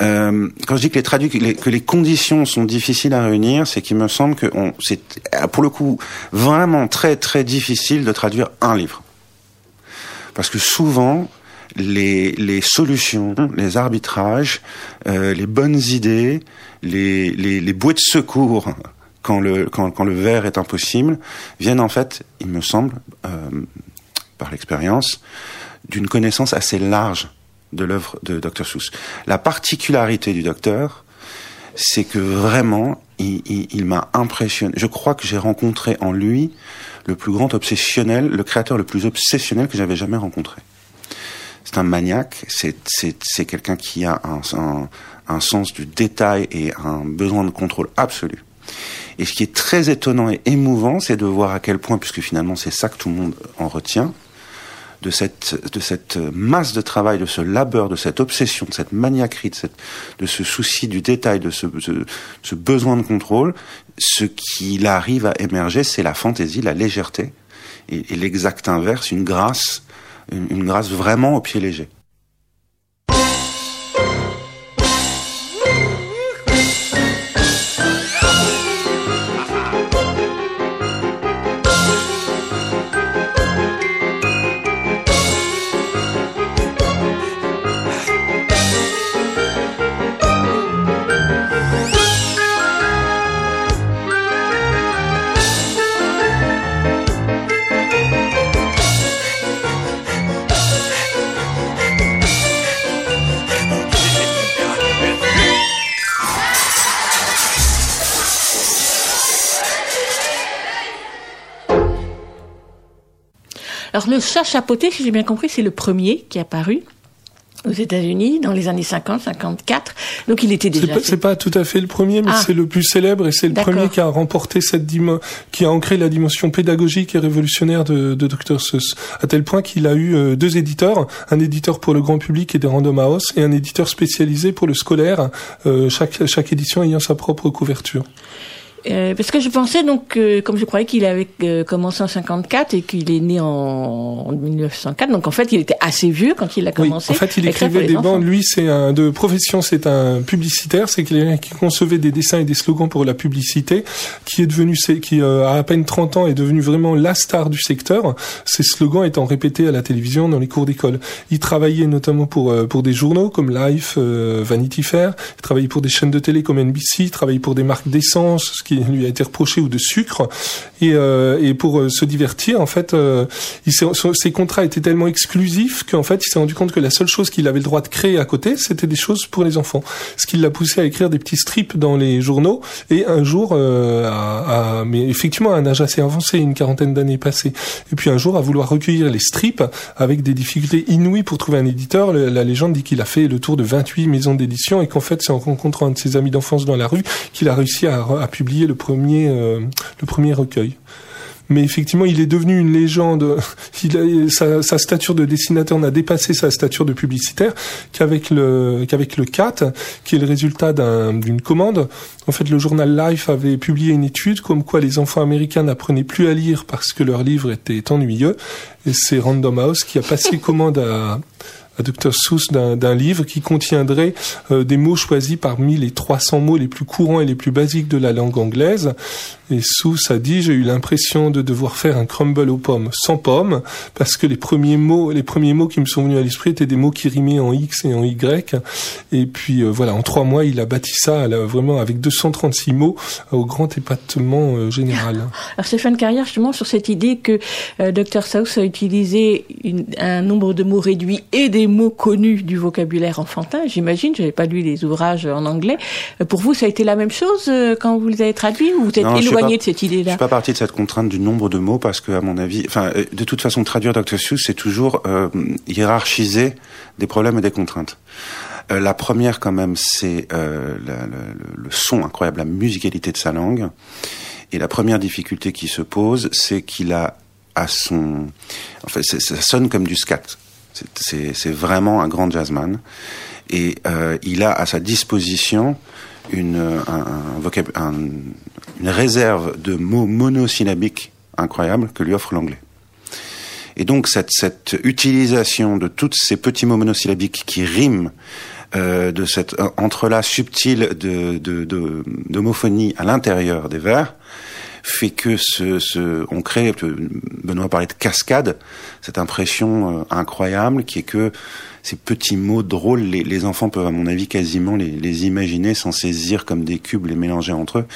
[SPEAKER 9] Euh, quand je dis que les, tradu les- que les conditions sont difficiles à réunir, c'est qu'il me semble que c'est euh, pour le coup vraiment très très difficile de traduire un livre. Parce que souvent, les, les solutions, les arbitrages, euh, les bonnes idées, les, les, les bouées de secours quand le, quand, quand le verre est impossible, viennent en fait, il me semble, euh, par l'expérience, d'une connaissance assez large de l'œuvre de Dr. Seuss. La particularité du docteur, c'est que vraiment, il, il- il m'a impressionné. Je crois que j'ai rencontré en lui le plus grand obsessionnel, le créateur le plus obsessionnel que j'avais jamais rencontré. C'est un maniaque, c'est quelqu'un qui a un, un un sens du détail et un besoin de contrôle absolu. Et ce qui est très étonnant et émouvant, c'est de voir à quel point, puisque finalement c'est ça que tout le monde en retient, de cette, de cette masse de travail, de ce labeur, de cette obsession, de cette maniaquerie, de, cette, de ce souci du détail, de ce, ce, besoin de contrôle, ce qu'il arrive à émerger, c'est la fantaisie, la légèreté, et, l'exact inverse, une grâce, une grâce vraiment au pied léger.
[SPEAKER 1] Alors le chat chapeauté, si j'ai bien compris, c'est le premier qui est apparu aux États-Unis dans les années 50, 54. Donc il était déjà.
[SPEAKER 10] pas, c'est pas tout à fait le premier, mais
[SPEAKER 1] Ah.
[SPEAKER 10] c'est le plus célèbre et c'est le premier qui a remporté cette dimension, qui a ancré la dimension pédagogique et révolutionnaire de, de Dr Seuss, à tel point qu'il a eu euh, deux éditeurs, un éditeur pour le grand public et des Random House et un éditeur spécialisé pour le scolaire, euh, chaque, chaque édition ayant sa propre couverture.
[SPEAKER 1] Euh, parce que je pensais donc, euh, comme je croyais qu'il avait euh, commencé en 54 et qu'il est né en, en 1904, donc en fait il était assez vieux quand il a
[SPEAKER 10] Oui,
[SPEAKER 1] commencé.
[SPEAKER 10] en fait, il
[SPEAKER 1] à
[SPEAKER 10] écrivait des bandes. Lui, c'est un de profession, c'est un publicitaire. C'est quelqu'un qui concevait des dessins et des slogans pour la publicité, qui est devenu, qui euh, a à peine 30 ans est devenu vraiment la star du secteur. Ses slogans étant répétés à la télévision, dans les cours d'école. Il travaillait notamment pour euh, pour des journaux comme Life, euh, Vanity Fair. Il travaillait pour des chaînes de télé comme NBC. Il travaillait pour des marques d'essence, ce qui lui a été reproché, ou de sucre. Et, euh, et pour euh, se divertir, en fait, euh, ses contrats étaient tellement exclusifs qu'en fait, il s'est rendu compte que la seule chose qu'il avait le droit de créer à côté, c'était des choses pour les enfants. Ce qui l'a poussé à écrire des petits strips dans les journaux. Et un jour, euh, mais effectivement à un âge assez avancé, une quarantaine d'années passées, et puis un jour à vouloir recueillir les strips avec des difficultés inouïes pour trouver un éditeur. La légende dit qu'il a fait le tour de 28 maisons d'édition et qu'en fait, c'est en rencontrant un de ses amis d'enfance dans la rue qu'il a réussi à publier le premier, euh, le premier recueil. Mais effectivement, il est devenu une légende. Il a, sa, sa stature de dessinateur n'a dépassé sa stature de publicitaire qu'avec le qu'avec le CAT, qui est le résultat d'un- d'une commande. En fait, le journal Life avait publié une étude comme quoi les enfants américains n'apprenaient plus à lire parce que leurs livres étaient ennuyeux. Et c'est Random House qui a passé commande à Dr Seuss d'un livre qui contiendrait euh, des mots choisis parmi les 300 mots les plus courants et les plus basiques de la langue anglaise. Et Seuss a dit j'ai eu l'impression de devoir faire un crumble aux pommes sans pommes parce que les premiers mots les premiers mots qui me sont venus à l'esprit étaient des mots qui rimaient en X et en Y. Et puis euh, voilà en trois mois il a bâti ça vraiment avec 236 mots euh, au grand épatement général.
[SPEAKER 1] Alors Stéphane Carrière, justement, sur cette idée que Dr Seuss a utilisé un nombre de mots réduits et des mots connus du vocabulaire enfantin, j'imagine, je n'avais pas lu les ouvrages en anglais. Euh, Pour vous, ça a été la même chose euh, quand vous les avez traduits ou vous êtes
[SPEAKER 9] Non,
[SPEAKER 1] éloigné
[SPEAKER 9] pas-
[SPEAKER 1] de cette
[SPEAKER 9] Je
[SPEAKER 1] idée-là
[SPEAKER 9] suis pas parti de cette contrainte du nombre de mots parce que, à mon avis, enfin, euh, de toute façon, traduire Dr. Seuss, c'est toujours euh, hiérarchiser des problèmes et des contraintes. Euh, la première, quand même, c'est euh, le, le- son incroyable, la musicalité de sa langue. Et la première difficulté qui se pose, c'est qu'il a à son, en fait, c'est- ça sonne comme du scat. C'est- vraiment un grand jazzman. Et euh, il a à sa disposition une, réserve de mots monosyllabiques incroyable que lui offre l'anglais. Et donc cette, utilisation de tous ces petits mots monosyllabiques qui riment, euh, de cet entrelac subtil d'homophonie à l'intérieur des vers, fait que ce, ce, on crée, euh, Benoît parlait de cascade, cette impression euh, incroyable qui est que ces petits mots drôles, les, les enfants peuvent à mon avis quasiment les, les imaginer, s'en saisir comme des cubes, les mélanger entre eux,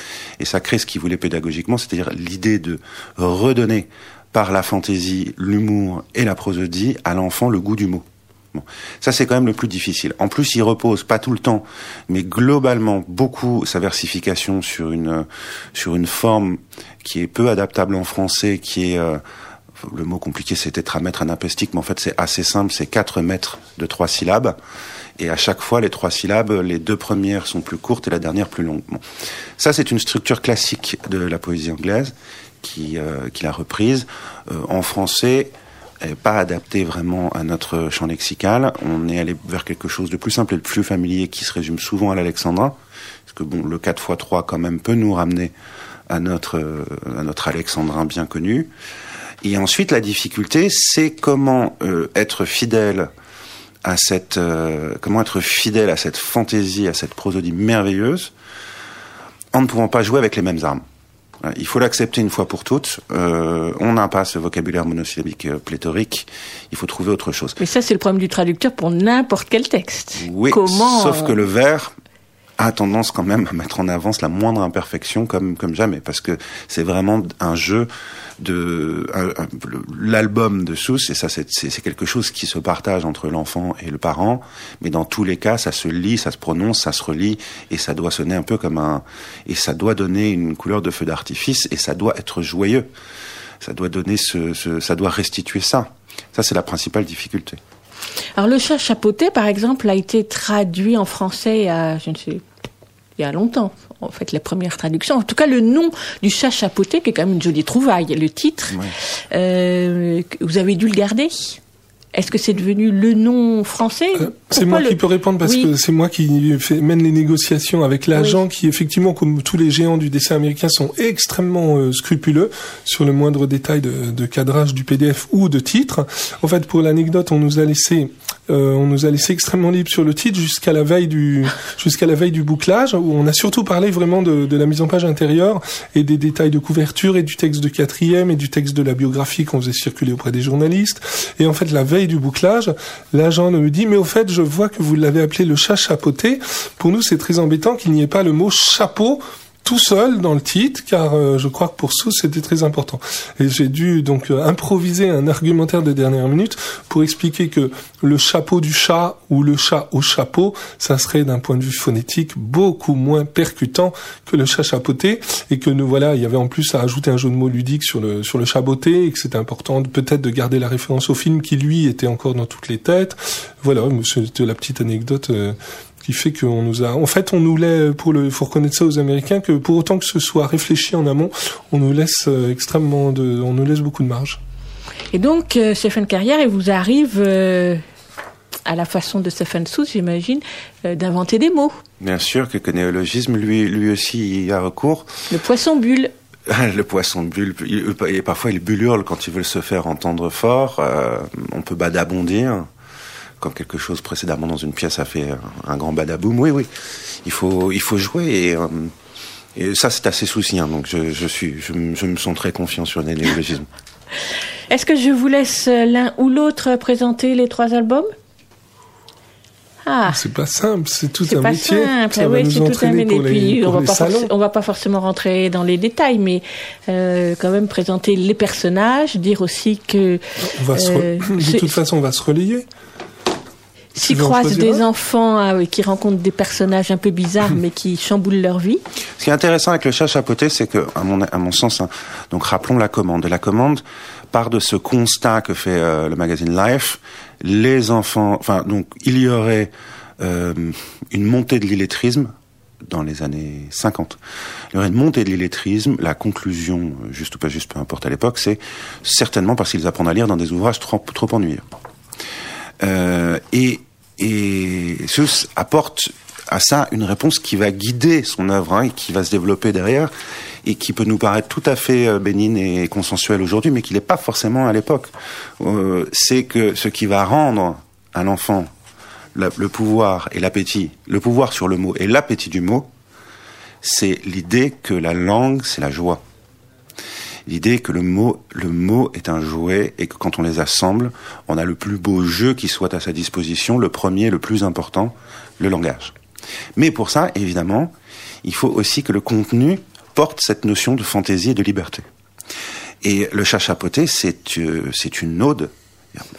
[SPEAKER 9] et ça crée ce qu'il voulait pédagogiquement, c'est-à-dire l'idée de redonner par la fantaisie, l'humour et la prosodie à l'enfant le goût du mot. Ça, c'est quand même le plus difficile. En plus, il repose pas tout le temps, mais globalement beaucoup sa versification sur une sur une forme qui est peu adaptable en français, qui est euh, le mot compliqué, c'est tétramètre anapestique, mais en fait, c'est assez simple. C'est quatre mètres de trois syllabes. Et à chaque fois, les trois syllabes, les deux premières sont plus courtes et la dernière plus longue. Ça, c'est une structure classique de la poésie anglaise qui, euh, qui l'a reprise. Euh, en français, pas adaptée vraiment à notre champ lexical. On est allé vers quelque chose de plus simple et de plus familier qui se résume souvent à l'alexandrin. Parce que bon, le 4 x 3 quand même peut nous ramener à notre, euh, à notre alexandrin bien connu. Et ensuite, la difficulté, c'est comment euh, être fidèle à cette, euh, comment être fidèle à cette fantaisie, à cette prosodie merveilleuse, en ne pouvant pas jouer avec les mêmes armes. Il faut l'accepter une fois pour toutes. Euh, on n'a pas ce vocabulaire monosyllabique euh, pléthorique. Il faut trouver autre chose.
[SPEAKER 1] Mais ça, c'est le problème du traducteur pour n'importe quel texte.
[SPEAKER 9] Oui,
[SPEAKER 1] Comment
[SPEAKER 9] sauf que le vers a tendance quand même à mettre en avance la moindre imperfection comme comme jamais parce que c'est vraiment un jeu de l'album de Seuss et ça c'est c'est quelque chose qui se partage entre l'enfant et le parent mais dans tous les cas ça se lit ça se prononce ça se relit et ça doit sonner un peu comme un et ça doit donner une couleur de feu d'artifice et ça doit être joyeux. Ça doit donner ce, ce ça doit restituer ça. Ça c'est la principale difficulté
[SPEAKER 1] Alors le chat chapeauté, par exemple, a été traduit en français à, je ne sais, il y a longtemps. En fait, les premières traductions. En tout cas, le nom du chat chapeauté, qui est quand même une jolie trouvaille, le titre,
[SPEAKER 9] Ouais.
[SPEAKER 1] euh, vous avez dû le garder? Est-ce que c'est devenu le nom français
[SPEAKER 10] Euh, C'est moi
[SPEAKER 1] le-
[SPEAKER 10] qui peux répondre parce
[SPEAKER 1] Oui.
[SPEAKER 10] que c'est moi qui fait- mène les négociations avec l'agent qui, effectivement, comme tous les géants du dessin américain, sont extrêmement euh, scrupuleux sur le moindre détail de, de cadrage du PDF ou de titre. En fait, pour l'anecdote, on nous a laissé, euh, on nous a laissé extrêmement libre sur le titre jusqu'à la veille du, jusqu'à la veille du bouclage, où on a surtout parlé vraiment de, de la mise en page intérieure et des détails de couverture et du texte de quatrième et du texte de la biographie qu'on faisait circuler auprès des journalistes. Et en fait, la veille du bouclage, l'agent me dit, mais au fait, je vois que vous l'avez appelé le chat chapeauté. Pour nous, c'est très embêtant qu'il n'y ait pas le mot chapeau tout seul dans le titre, car euh, je crois que pour Sous, c'était très important. Et j'ai dû donc euh, improviser un argumentaire de dernière minute pour expliquer que le chapeau du chat ou le chat au chapeau, ça serait d'un point de vue phonétique beaucoup moins percutant que le chat chapeauté, et que nous voilà, il y avait en plus à ajouter un jeu de mots ludique sur le sur le chaboté, et que c'était important peut-être de garder la référence au film qui lui était encore dans toutes les têtes. Voilà, c'était la petite anecdote. euh, qui fait qu'on nous a, en fait, on nous laisse, pour le, faut reconnaître ça aux Américains, que pour autant que ce soit réfléchi en amont, on nous laisse euh, extrêmement de, on nous laisse beaucoup de marge.
[SPEAKER 1] Et donc, euh, Stéphane Carrière, il vous arrive, euh, à la façon de Stéphane Sous, j'imagine, euh, d'inventer des mots.
[SPEAKER 9] Bien sûr que le néologisme, lui, lui aussi, y a recours.
[SPEAKER 1] Le poisson bulle.
[SPEAKER 9] Le poisson bulle, il- et parfois il bullurle quand ils veulent se faire entendre fort. Euh, on peut badabondir quand quelque chose précédemment dans une pièce a fait un, un grand badaboum. Oui, oui, il faut, il faut jouer et, euh, et ça c'est assez souci. Hein, donc je, je suis, je, me- je me sens très confiant sur les néologismes.
[SPEAKER 1] Est-ce que je vous laisse l'un ou l'autre présenter les trois albums? Ah,
[SPEAKER 10] C'est pas simple, c'est tout
[SPEAKER 1] c'est
[SPEAKER 10] un
[SPEAKER 1] pas
[SPEAKER 10] métier.
[SPEAKER 1] simple.
[SPEAKER 10] Ça va
[SPEAKER 1] oui, c'est tout un métier. puis, on va pas
[SPEAKER 10] salons.
[SPEAKER 1] forc- on va pas forcément rentrer dans les détails, mais euh, quand même présenter les personnages, dire aussi que
[SPEAKER 10] On va se re-
[SPEAKER 1] Euh,
[SPEAKER 10] de toute façon, on va se relayer. En
[SPEAKER 1] croisent des enfants ah oui, qui rencontrent des personnages un peu bizarres, mais qui chamboulent leur vie.
[SPEAKER 9] Ce qui est intéressant avec le chat chapeauté, c'est que, à mon, à mon sens, hein, donc rappelons la commande. La commande part de ce constat que fait euh, le magazine Life. Les enfants, enfin, donc il y aurait euh, une montée de l'illettrisme dans les années 50. Il y aurait une montée de l'illettrisme. La conclusion, euh, juste ou pas juste, peu importe à l'époque, c'est certainement parce qu'ils apprennent à lire dans des ouvrages trop, trop ennuyeux. Euh, et, et Seuss apporte à ça une réponse qui va guider son œuvre hein, et qui va se développer derrière et qui peut nous paraître tout à fait euh, bénigne et consensuelle aujourd'hui, mais qui n'est pas forcément à l'époque. Euh, c'est que ce qui va rendre à l'enfant le pouvoir et l'appétit, le pouvoir sur le mot et l'appétit du mot, c'est l'idée que la langue, c'est la joie. L'idée que le mot, le mot est un jouet et que quand on les assemble, on a le plus beau jeu qui soit à sa disposition, le premier, le plus important, le langage. Mais pour ça, évidemment, il faut aussi que le contenu porte cette notion de fantaisie et de liberté. Et le chat chapeauté, c'est euh, c'est une ode.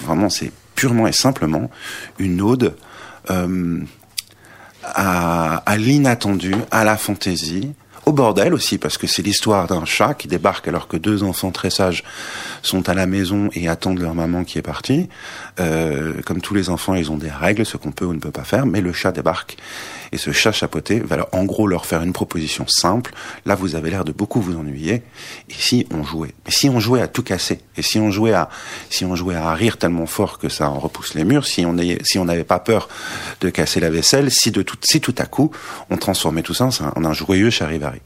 [SPEAKER 9] Vraiment, c'est purement et simplement une ode euh, à l'inattendu, à la fantaisie, au bordel aussi, parce que c'est l'histoire d'un chat qui débarque alors que deux enfants très sages sont à la maison et attendent leur maman qui est partie. Euh, comme tous les enfants, ils ont des règles, ce qu'on peut ou ne peut pas faire, mais le chat débarque. Et ce chat chapeauté va en gros leur faire une proposition simple. Là, vous avez l'air de beaucoup vous ennuyer. Et si on jouait? Mais si on jouait à tout casser Et si on jouait à, si on jouait à rire tellement fort que ça en repousse les murs Si on n'avait pas peur de casser la vaisselle Si de tout, si tout à coup, on transformait tout ça en un, en un joyeux charivari.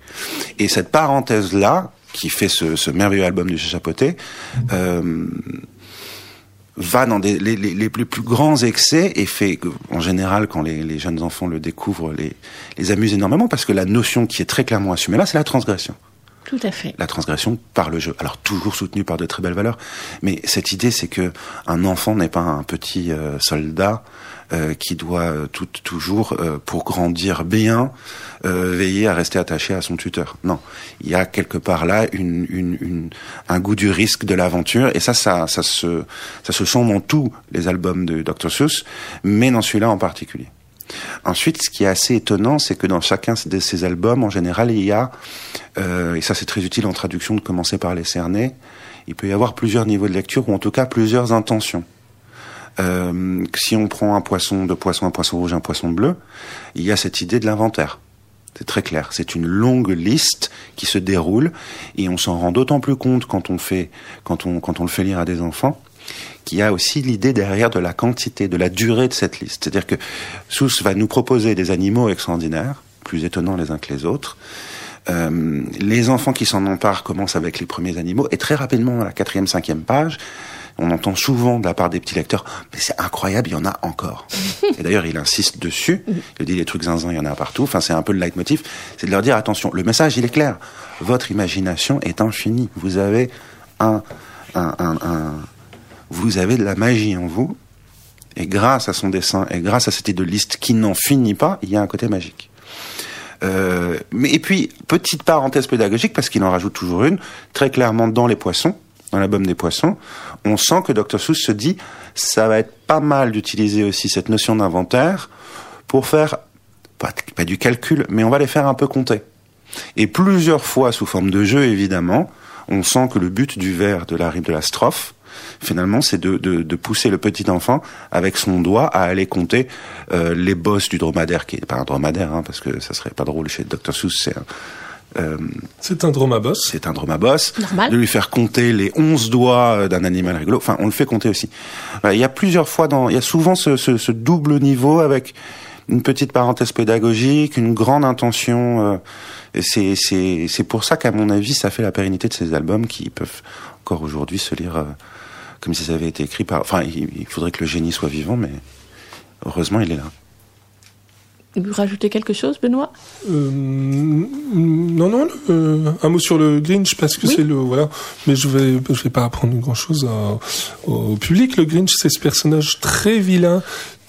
[SPEAKER 9] Et cette parenthèse-là, qui fait ce, ce merveilleux album du chat chapeauté, euh, va dans des, les, les, les plus, plus grands excès et fait en général, quand les, les jeunes enfants le découvrent, les, les amuse énormément parce que la notion qui est très clairement assumée là, c'est la transgression.
[SPEAKER 1] Tout à fait.
[SPEAKER 9] La transgression par le jeu. Alors toujours soutenue par de très belles valeurs, mais cette idée, c'est que un enfant n'est pas un petit euh, soldat euh, qui doit euh, tout, toujours, euh, pour grandir bien, euh, veiller à rester attaché à son tuteur. Non, il y a quelque part là une, une, une- un goût du risque, de l'aventure, et ça, ça, ça se, ça se sent dans tous les albums de Dr Seuss, mais dans celui-là en particulier. Ensuite, ce qui est assez étonnant, c'est que dans chacun de ces albums, en général, il y a, euh, et ça c'est très utile en traduction de commencer par les cerner, il peut y avoir plusieurs niveaux de lecture, ou en tout cas plusieurs intentions. Euh, si on prend un poisson, deux poissons, un poisson rouge, un poisson bleu, il y a cette idée de l'inventaire. C'est très clair. C'est une longue liste qui se déroule et on s'en rend d'autant plus compte quand on fait, quand on, quand on le fait lire à des enfants, qu'il y a aussi l'idée derrière de la quantité, de la durée de cette liste. C'est-à-dire que Seuss va nous proposer des animaux extraordinaires, plus étonnants les uns que les autres. Euh, les enfants qui s'en emparent commencent avec les premiers animaux et très rapidement à la quatrième, cinquième page, on entend souvent de la part des petits lecteurs, mais c'est incroyable, il y en a encore. Et d'ailleurs, il insiste dessus. Il dit les trucs zinzin, il y en a partout. Enfin, c'est un peu le leitmotiv. C'est de leur dire attention. Le message, il est clair. Votre imagination est infinie. Vous avez un, un, un, un- vous avez de la magie en vous. Et grâce à son dessin et grâce à cette liste qui n'en finit pas, il y a un côté magique. Euh, mais et puis petite parenthèse pédagogique parce qu'il en rajoute toujours une très clairement dans les poissons, dans l'album des poissons, on sent que Dr Seuss se dit ça va être pas mal d'utiliser aussi cette notion d'inventaire pour faire pas, du calcul, mais on va les faire un peu compter. Et plusieurs fois sous forme de jeu évidemment, on sent que le but du vers de la rime de la strophe finalement, c'est de, de, de pousser le petit enfant avec son doigt à aller compter euh, les bosses du dromadaire, qui est pas un dromadaire, hein, parce que ça serait pas drôle chez Dr Seuss, c'est un, euh,
[SPEAKER 10] C'est un dromaboss.
[SPEAKER 9] c'est un dromaboss.
[SPEAKER 1] Normal.
[SPEAKER 9] De lui faire compter les onze doigts euh, d'un animal rigolo. Enfin, on le fait compter aussi. Voilà, il y a plusieurs fois dans, il y a souvent ce, ce, ce double niveau avec une petite parenthèse pédagogique, une grande intention. euh, et c'est, c'est, c'est pour ça qu'à mon avis, ça fait la pérennité de ces albums qui peuvent encore aujourd'hui se lire euh, comme si ça avait été écrit par. Enfin, il, il faudrait que le génie soit vivant, mais heureusement, il est là.
[SPEAKER 1] Vous rajoutez quelque chose, Benoît?
[SPEAKER 10] Euh, non, non, euh, un mot sur le Grinch parce que
[SPEAKER 1] Oui.
[SPEAKER 10] c'est le voilà. Mais je vais, je vais pas apprendre grand chose au public. Le Grinch, c'est ce personnage très vilain,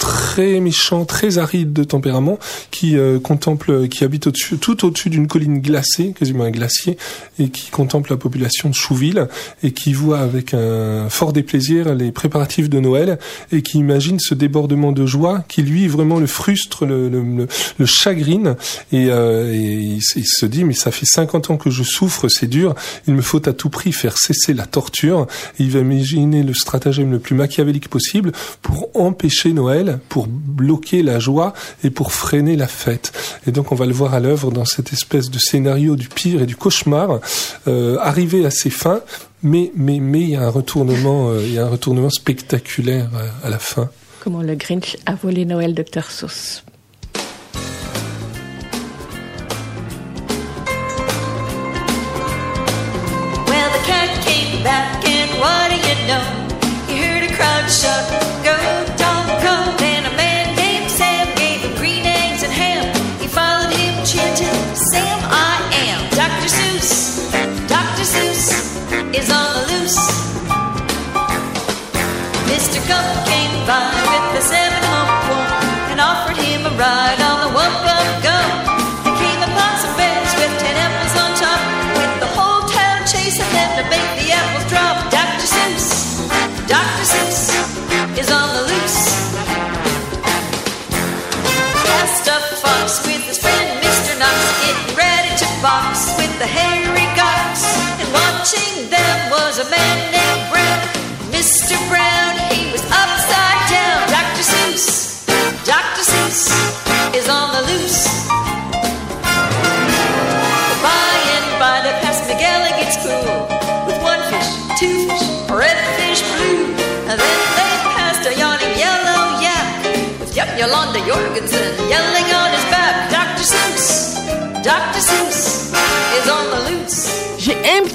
[SPEAKER 10] très méchant, très aride de tempérament, qui euh, contemple, qui habite au-dessus, tout au-dessus d'une colline glacée, quasiment un glacier, et qui contemple la population de Chouville et qui voit avec un fort déplaisir les préparatifs de Noël et qui imagine ce débordement de joie qui lui vraiment le frustre, le, le, le, chagrine et, euh, et il, il se dit mais ça fait 50 ans que je souffre, c'est dur, il me faut à tout prix faire cesser la torture. Et il va imaginer le stratagème le plus machiavélique possible pour empêcher Noël, pour bloquer la joie et pour freiner la fête. Et donc on va le voir à l'œuvre dans cette espèce de scénario du pire et du cauchemar, euh, arrivé à ses fins. Mais mais mais il y a un retournement, euh, il y a un retournement spectaculaire euh, à la fin.
[SPEAKER 1] Comment le Grinch a volé Noël, Dr Sauce.
[SPEAKER 11] Well, the cat came back, and what do you know? He heard a crowd shout, Yolanda Jorgensen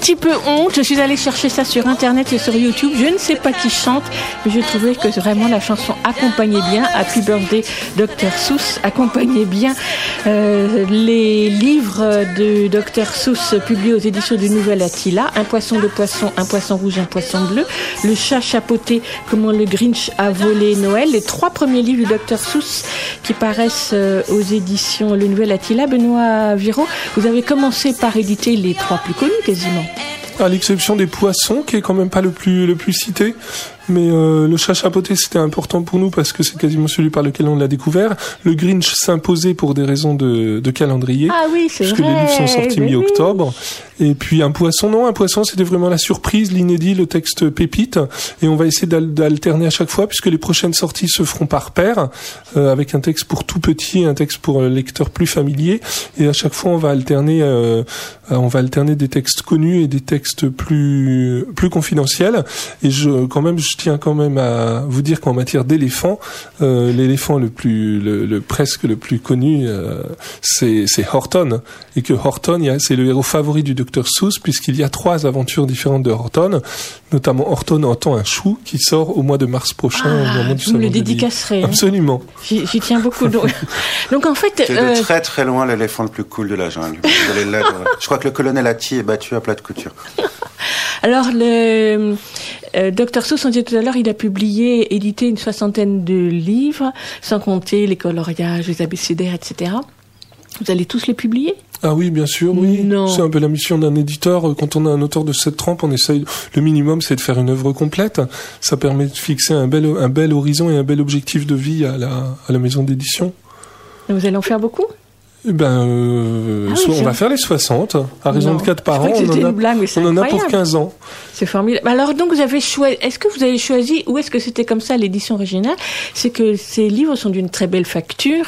[SPEAKER 7] petit peu honte. Je suis allée chercher ça sur Internet et sur YouTube. Je ne sais pas qui chante, mais j'ai trouvé que vraiment la chanson accompagnait bien Happy Birthday Dr. Seuss, accompagnait bien euh, les livres de Dr. Seuss publiés aux éditions du Nouvel Attila. Un poisson de poisson, un poisson rouge, un poisson bleu. Le chat chapeauté, comment le Grinch a volé Noël. Les trois premiers livres du Dr. Seuss qui paraissent euh, aux éditions Le Nouvel Attila. Benoît Viro, vous avez commencé par éditer les trois plus connus quasiment.
[SPEAKER 10] À l'exception des poissons, qui est quand même pas le plus le plus cité. Mais euh, le chat chapeauté, c'était important pour nous parce que c'est quasiment celui par lequel on l'a découvert. Le Grinch s'imposait pour des raisons de, de calendrier.
[SPEAKER 7] Ah oui, c'est
[SPEAKER 10] Puisque
[SPEAKER 7] vrai.
[SPEAKER 10] les livres sont sortis
[SPEAKER 7] oui.
[SPEAKER 10] mi-octobre. Et puis un poisson, non, un poisson, c'était vraiment la surprise, l'inédit, le texte pépite. Et on va essayer d'al- d'alterner à chaque fois, puisque les prochaines sorties se feront par paire, euh, avec un texte pour tout petit, un texte pour euh, lecteur plus familier. Et à chaque fois, on va alterner, euh, euh, on va alterner des textes connus et des textes plus plus confidentiels. Et je, quand même, je tiens quand même à vous dire qu'en matière d'éléphant, euh, l'éléphant le plus, le, le presque le plus connu, euh, c'est Horton, et que Horton, c'est le héros favori du docteur Seuss, puisqu'il y a trois aventures différentes de Horton, notamment Horton entend un chou qui sort au mois de mars prochain au
[SPEAKER 7] Ah,
[SPEAKER 10] moment du
[SPEAKER 7] vous me
[SPEAKER 10] salon
[SPEAKER 7] le dédicacerez. hein.
[SPEAKER 10] Absolument.
[SPEAKER 7] J'y j'y tiens beaucoup. Donc, donc en fait,
[SPEAKER 9] C'est
[SPEAKER 7] euh,
[SPEAKER 9] de très très loin l'éléphant le plus cool de la jungle. Je crois que le colonel Atti est battu à plat de couture.
[SPEAKER 7] alors le euh, Dr Seuss, on disait tout à l'heure, il a publié, édité une soixantaine de livres, sans compter les coloriages, les abécédaires, etc. Vous allez tous les publier?
[SPEAKER 10] Ah oui, bien sûr, oui.
[SPEAKER 7] Non.
[SPEAKER 10] C'est un peu la mission d'un éditeur. Quand on a un auteur de cette trempe, on essaye, le minimum, c'est de faire une œuvre complète. Ça permet de fixer un bel, un bel horizon et un bel objectif de vie à la, à la maison d'édition.
[SPEAKER 7] Vous allez en faire beaucoup?
[SPEAKER 10] Ben, euh,
[SPEAKER 7] Ah oui,
[SPEAKER 10] on va faire les 60, à raison
[SPEAKER 7] Non.
[SPEAKER 10] de 4 par an. On en a,
[SPEAKER 7] blague,
[SPEAKER 10] on en a pour
[SPEAKER 7] incroyable.
[SPEAKER 10] 15 ans.
[SPEAKER 7] C'est formidable. Alors donc vous avez choisi. Est-ce que vous avez choisi ou est-ce que c'était comme ça l'édition originale? C'est que ces livres sont d'une très belle facture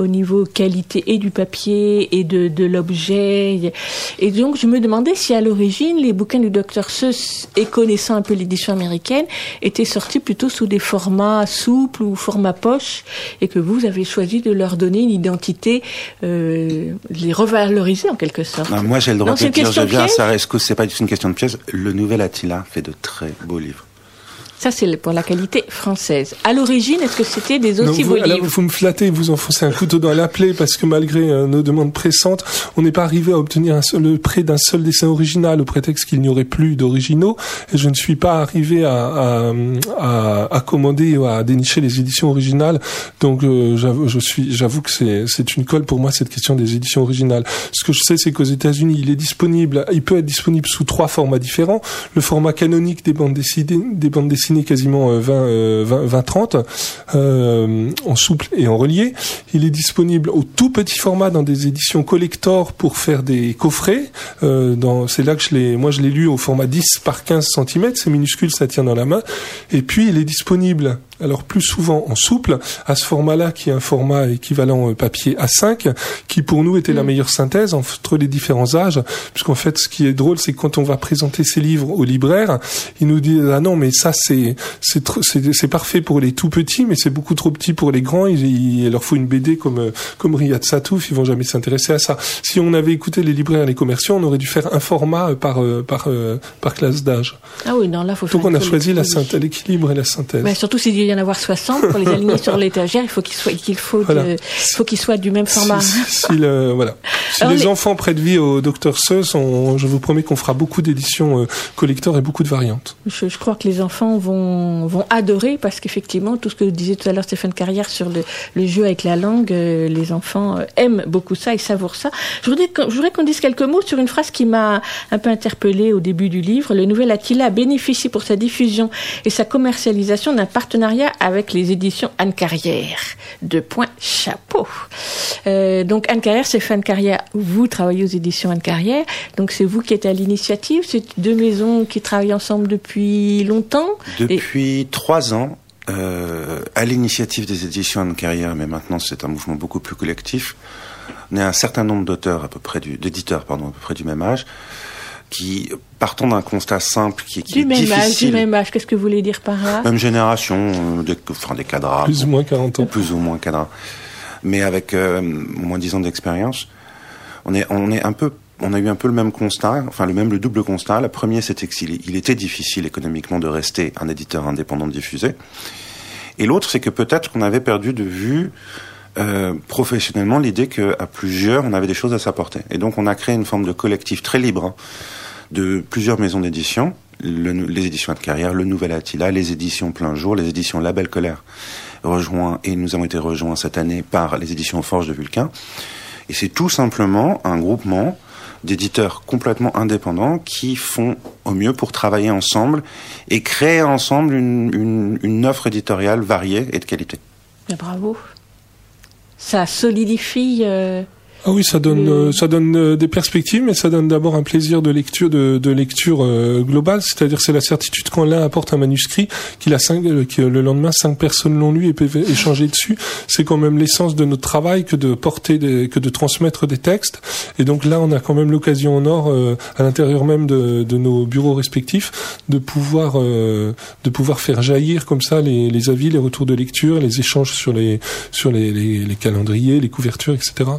[SPEAKER 7] au niveau qualité et du papier et de, de l'objet. Et donc je me demandais si à l'origine les bouquins du Dr Seuss et connaissant un peu l'édition américaine étaient sortis plutôt sous des formats souples ou formats poche et que vous avez choisi de leur donner une identité, euh, les revaloriser en quelque sorte.
[SPEAKER 9] Non, moi, j'ai le droit
[SPEAKER 7] Non,
[SPEAKER 9] de dire, je viens à
[SPEAKER 7] piège
[SPEAKER 9] sa rescousse, c'est pas tout une question de pièce. Le nouvel Attila fait de très beaux livres.
[SPEAKER 7] Ça, c'est pour la qualité française. À l'origine, est-ce que c'était des aussi
[SPEAKER 10] vous, alors, vous me flattez, vous enfoncez un couteau dans la plaie parce que malgré euh, nos demandes pressantes, on n'est pas arrivé à obtenir un seul, le prêt d'un seul dessin original au prétexte qu'il n'y aurait plus d'originaux. Et je ne suis pas arrivé à, à, à, à commander ou à dénicher les éditions originales. Donc, euh, j'avoue, je suis, j'avoue que c'est, c'est une colle pour moi cette question des éditions originales. Ce que je sais, c'est qu'aux États-Unis, il est disponible, il peut être disponible sous trois formats différents. Le format canonique des bandes dessinées, des bandes dessinées quasiment euh, 20, euh, 20, 20, 30, euh, en souple et en relié. Il est disponible au tout petit format dans des éditions collector pour faire des coffrets. Euh, dans, c'est là que je l'ai, moi je l'ai lu au format 10 par 15 cm, c'est minuscule, ça tient dans la main. Et puis il est disponible alors plus souvent en souple, à ce format-là qui est un format équivalent euh, papier A5, qui pour nous était la meilleure synthèse entre les différents âges, puisqu'en fait ce qui est drôle, c'est que quand on va présenter ces livres aux libraires, ils nous disent ah non mais ça c'est c'est c'est c'est parfait pour les tout petits, mais c'est beaucoup trop petit pour les grands. Il, il leur faut une BD comme euh, comme Riyad Satouf, ils vont jamais s'intéresser à ça. Si on avait écouté les libraires et les commerciaux, on aurait dû faire un format euh, par par par classe d'âge.
[SPEAKER 7] Ah oui, non, là, faut
[SPEAKER 10] Donc on a choisi la
[SPEAKER 7] collection.
[SPEAKER 10] synthèse, l'équilibre et la synthèse.
[SPEAKER 7] Mais surtout s'il y en avoir 60 pour les aligner sur l'étagère, il faut qu'ils soient, qu'il faut,
[SPEAKER 10] Voilà.
[SPEAKER 7] de- faut qu'ils soient du même format.
[SPEAKER 10] Si, si- si le- voilà. Si
[SPEAKER 7] Alors,
[SPEAKER 10] les,
[SPEAKER 7] les-
[SPEAKER 10] enfants prêtent vie au Dr Seuss, on- je vous promets qu'on fera beaucoup d'éditions euh, collector et beaucoup de variantes.
[SPEAKER 7] Je, je crois que les enfants vont, vont adorer parce qu'effectivement, tout ce que disait tout à l'heure Stéphane Carrière sur le, le jeu avec la langue, euh, les enfants euh, aiment beaucoup ça et savourent ça. Je voudrais, qu'on- je voudrais qu'on dise quelques mots sur une phrase qui m'a un peu interpellée au début du livre. Le nouvel Attila bénéficie pour sa diffusion et sa commercialisation d'un partenariat
[SPEAKER 1] avec les éditions Anne Carrière. Deux points chapeau. Euh, donc Anne Carrière, c'est Fan Carrière. Vous travaillez aux éditions Anne Carrière. Donc c'est vous qui êtes à l'initiative. C'est deux maisons qui travaillent ensemble depuis longtemps.
[SPEAKER 9] Depuis trois ans, euh, à l'initiative des éditions Anne Carrière, mais maintenant c'est un mouvement beaucoup plus collectif, on est un certain nombre d'auteurs à peu près du, d'éditeurs pardon, à peu près du même âge, qui partons d'un constat simple qui, qui
[SPEAKER 1] Du
[SPEAKER 9] est
[SPEAKER 1] même âge, du
[SPEAKER 9] difficile.
[SPEAKER 1] même âge. Qu'est-ce que vous voulez dire par là?
[SPEAKER 9] Même génération, euh, des, enfin des cadras.
[SPEAKER 10] Plus ou moins 40 ans.
[SPEAKER 9] Plus ou moins cadras. Mais avec euh, au moins 10 ans d'expérience, on est, on est un peu, on a eu un peu le même constat, enfin le même, le double constat. Le premier, c'était qu'il il était difficile économiquement de rester un éditeur indépendant diffusé. Et l'autre, c'est que peut-être qu'on avait perdu de vue euh, professionnellement l'idée qu'à plusieurs, on avait des choses à s'apporter. Et donc, on a créé une forme de collectif très libre hein, de plusieurs maisons d'édition, le- les éditions de carrière, le Nouvel Attila, les éditions Plein Jour, les éditions Label Colère, rejoints, et nous avons été rejoints cette année par les éditions Forge de Vulcain. Et c'est tout simplement un groupement d'éditeurs complètement indépendants qui font au mieux pour travailler ensemble et créer ensemble une, une, une offre éditoriale variée et de qualité.
[SPEAKER 1] Mais bravo. Ça solidifie. euh,
[SPEAKER 10] Ah oui, ça donne, euh, ça donne euh, des perspectives, mais ça donne d'abord un plaisir de lecture, de, de lecture euh, globale. C'est-à-dire, c'est la certitude quand l'un apporte un manuscrit, qu'il a cinq, euh, que le lendemain cinq personnes l'ont lu et peuvent échanger dessus. C'est quand même l'essence de notre travail que de porter, des, que de transmettre des textes. Et donc là, on a quand même l'occasion en or, euh, à l'intérieur même de, de nos bureaux respectifs, de pouvoir, euh, de pouvoir faire jaillir comme ça les, les avis, les retours de lecture, les échanges sur les, sur les, les, les calendriers, les couvertures, etc.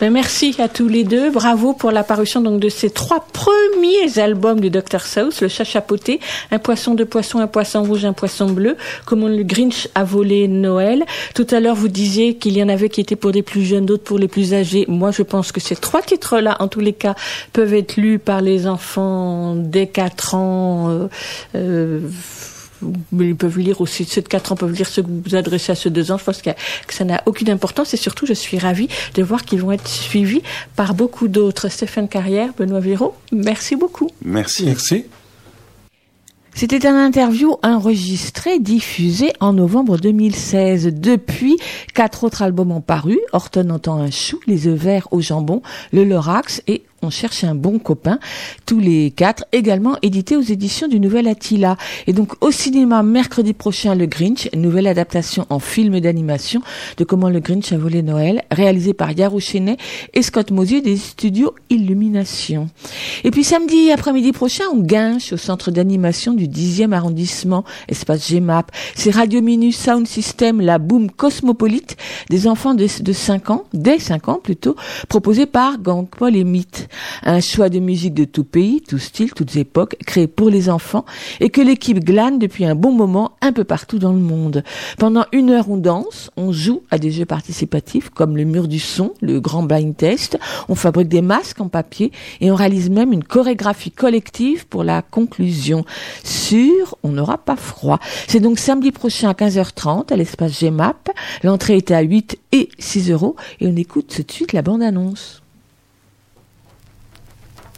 [SPEAKER 1] Ben, merci à tous les deux. Bravo pour la parution donc de ces trois premiers albums du Dr Seuss, Le chat chapeauté, Un poisson, deux poissons, un poisson rouge, un poisson bleu, Comment le Grinch a volé Noël. Tout à l'heure, vous disiez qu'il y en avait qui étaient pour les plus jeunes, d'autres pour les plus âgés. Moi, je pense que ces trois titres-là, en tous les cas, peuvent être lus par les enfants dès 4 ans. euh, euh, ils peuvent lire aussi, ceux de 4 ans peuvent lire ceux que vous vous adressez à ceux de 2 ans. Je pense que, que ça n'a aucune importance et surtout, je suis ravie de voir qu'ils vont être suivis par beaucoup d'autres. Stéphane Carrière, Benoît Viro, merci beaucoup.
[SPEAKER 9] Merci.
[SPEAKER 10] Merci.
[SPEAKER 1] C'était un interview enregistré, diffusé en novembre 2016. Depuis, quatre autres albums ont paru. Horton entend un chou, Les œufs verts au jambon, Le Lorax et On cherche un bon copain. Tous les quatre également édités aux éditions du Nouvel Attila. Et donc au cinéma mercredi prochain, Le Grinch, nouvelle adaptation en film d'animation de Comment le Grinch a volé Noël, réalisé par Yarou Chenet et Scott Mosier des studios Illumination. Et puis samedi après-midi prochain, on guinche au centre d'animation du 10e arrondissement, espace GMAP. C'est Radio Minus Sound System, la boom cosmopolite des enfants de, de 5 ans, dès 5 ans plutôt, proposé par Gang Paul et Mythe. Un choix de musique de tout pays, tout style, toutes époques, créé pour les enfants et que l'équipe glane depuis un bon moment un peu partout dans le monde. Pendant une heure, on danse, on joue à des jeux participatifs comme le mur du son, le grand blind test, on fabrique des masques en papier et on réalise même une chorégraphie collective pour la conclusion. Sûr, on n'aura pas froid. C'est donc samedi prochain à 15h30 à l'espace GMAP. L'entrée est à 8 et 6 euros et on écoute tout de suite la bande-annonce.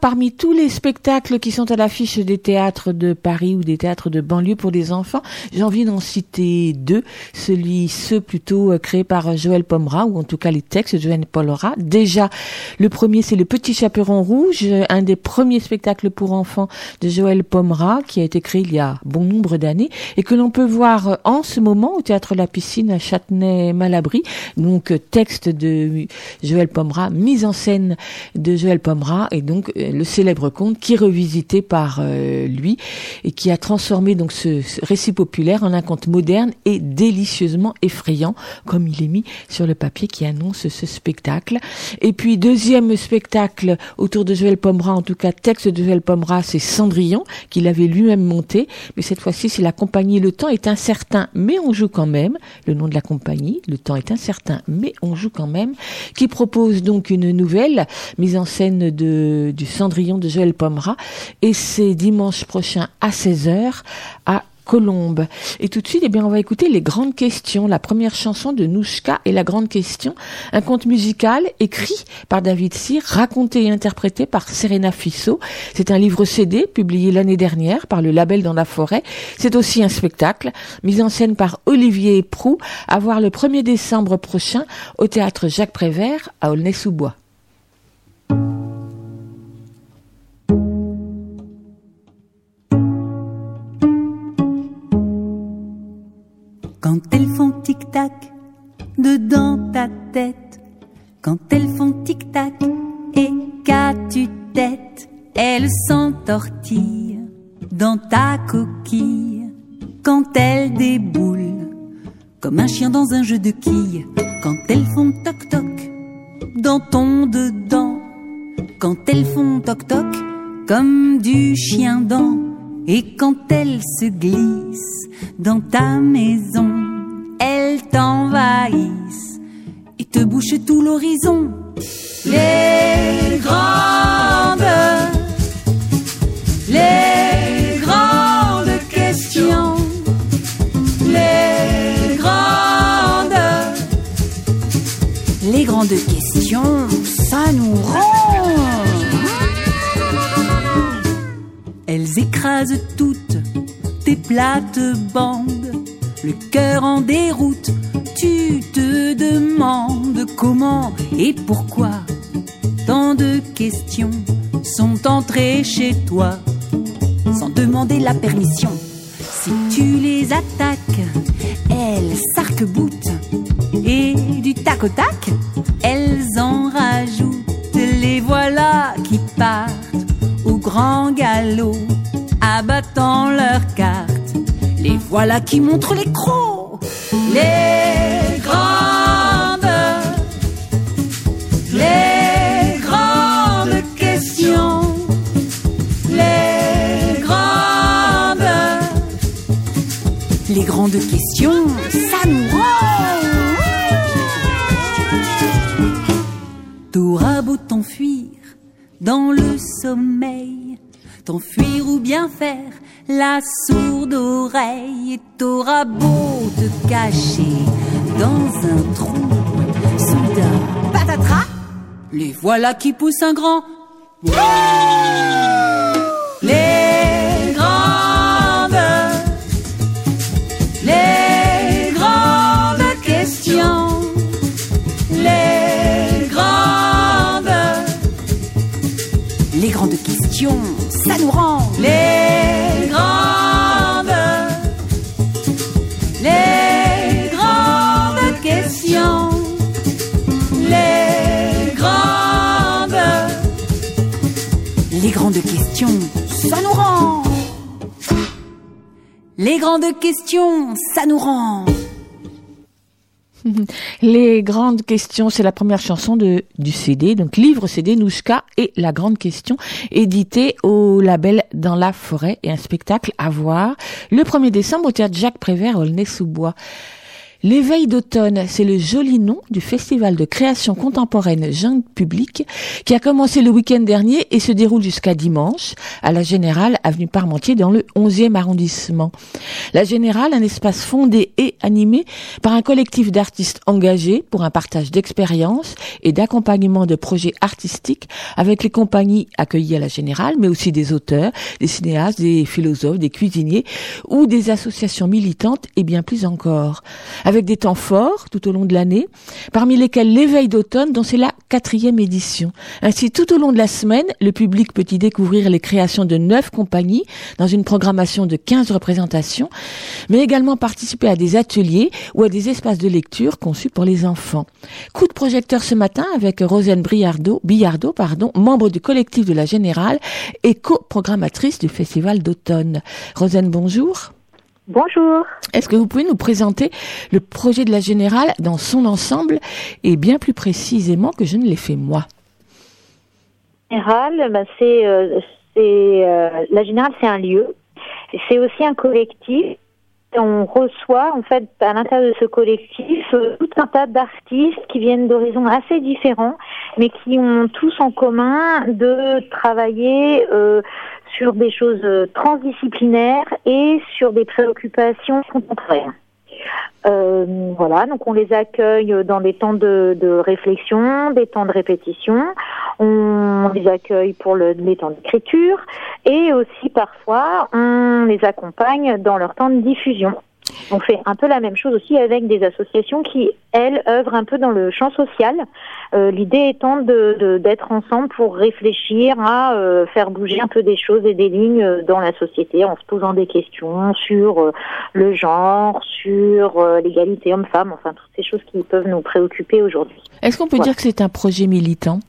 [SPEAKER 1] parmi tous les spectacles qui sont à l'affiche des théâtres de Paris ou des théâtres de banlieue pour les enfants, j'ai envie d'en citer deux. Celui, ceux plutôt euh, créés par Joël Pomera, ou en tout cas les textes de Joël Pomera. Déjà, le premier, c'est Le Petit Chaperon Rouge, un des premiers spectacles pour enfants de Joël Pomera, qui a été créé il y a bon nombre d'années, et que l'on peut voir en ce moment au Théâtre La Piscine à Châtenay-Malabry. Donc, euh, texte de Joël Pomera, mise en scène de Joël Pomera, et donc euh, le célèbre conte qui est revisité par euh, lui et qui a transformé donc ce, récit populaire en un conte moderne et délicieusement effrayant, comme il est mis sur le papier qui annonce ce spectacle. Et puis deuxième spectacle autour de Joël Pomera, en tout cas texte de Joël Pomera, c'est Cendrillon qu'il avait lui-même monté, mais cette fois-ci c'est la compagnie Le Temps est incertain, mais on joue quand même. Le nom de la compagnie, Le Temps est incertain, mais on joue quand même, qui propose donc une nouvelle mise en scène de du Cendrillon de Joël Pomera et c'est dimanche prochain à 16h à Colombe. Et tout de suite, eh bien, on va écouter les grandes questions, la première chanson de Nouchka et la grande question, un conte musical écrit par David Cyr, raconté et interprété par Serena Fissot. C'est un livre CD publié l'année dernière par le label Dans la forêt. C'est aussi un spectacle mis en scène par Olivier Prou à voir le 1er décembre prochain au théâtre Jacques Prévert à Aulnay-sous-Bois.
[SPEAKER 12] Quand elles font tic-tac dedans ta tête, quand elles font tic-tac et qu'as-tu tête, elles s'entortillent dans ta coquille. Quand elles déboulent comme un chien dans un jeu de quilles, quand elles font toc-toc dans ton dedans, quand elles font toc-toc comme du chien dent, et quand elles se glissent dans ta maison, elles t'envahissent et te bouchent tout l'horizon. Les grandes, les grandes questions, les grandes, les grandes questions, ça nous rend. Elles écrasent toutes tes plates-bandes, le cœur en déroute. Tu te demandes comment et pourquoi tant de questions sont entrées chez toi sans demander la permission. Si tu les attaques, elles s'arc-boutent et du tac au tac, elles en rajoutent. Les voilà qui partent grand galop, abattant leurs cartes. Les voilà qui montrent les crocs, les grandes, les grandes questions, les grandes, les grandes questions, ça nous rend. T'auras beau t'enfuir dans le sommeil, t'enfuir ou bien faire la sourde oreille, et t'auras beau te cacher dans un trou, soudain, patatras, les voilà qui poussent un grand. Les ça nous rend. Les grandes questions, ça nous rend. Les grandes questions,
[SPEAKER 1] c'est la première chanson de, du CD, donc livre CD Nouchka et la grande question, édité au label Dans la forêt et un spectacle à voir le 1er décembre au théâtre Jacques Prévert, Aulnay-sous-Bois. L'éveil d'automne, c'est le joli nom du festival de création contemporaine jeune public qui a commencé le week-end dernier et se déroule jusqu'à dimanche à la Générale, avenue Parmentier, dans le 11e arrondissement. La Générale, un espace fondé et animé par un collectif d'artistes engagés pour un partage d'expériences et d'accompagnement de projets artistiques avec les compagnies accueillies à la Générale, mais aussi des auteurs, des cinéastes, des philosophes, des cuisiniers ou des associations militantes et bien plus encore des temps forts tout au long de l'année, parmi lesquels l'éveil d'automne dont c'est la quatrième édition. Ainsi, tout au long de la semaine, le public peut y découvrir les créations de neuf compagnies dans une programmation de 15 représentations, mais également participer à des ateliers ou à des espaces de lecture conçus pour les enfants. Coup de projecteur ce matin avec Rosane Briardo, Billardo, pardon, membre du collectif de la Générale et co-programmatrice du Festival d'automne. Rosane, bonjour.
[SPEAKER 13] Bonjour.
[SPEAKER 1] Est-ce que vous pouvez nous présenter le projet de la Générale dans son ensemble et bien plus précisément que je ne l'ai fait moi?
[SPEAKER 13] Générale, bah, c'est, euh, c'est, euh, la Générale, c'est un lieu. C'est aussi un collectif. On reçoit en fait à l'intérieur de ce collectif euh, tout un tas d'artistes qui viennent d'horizons assez différents, mais qui ont tous en commun de travailler euh, sur des choses euh, transdisciplinaires et sur des préoccupations contemporaines. Euh, voilà, donc on les accueille dans des temps de, réflexion, des temps de répétition. On les accueille pour le, les temps d'écriture et aussi parfois on les accompagne dans leur temps de diffusion. On fait un peu la même chose aussi avec des associations qui, elles, œuvrent un peu dans le champ social. Euh, L'idée étant de de- d'être ensemble pour réfléchir à euh, faire bouger un peu des choses et des lignes euh, dans la société en se posant des questions sur euh, le genre, sur euh, l'égalité homme-femme, enfin toutes ces choses qui peuvent nous préoccuper aujourd'hui.
[SPEAKER 1] Est-ce qu'on peut dire que c'est un projet militant?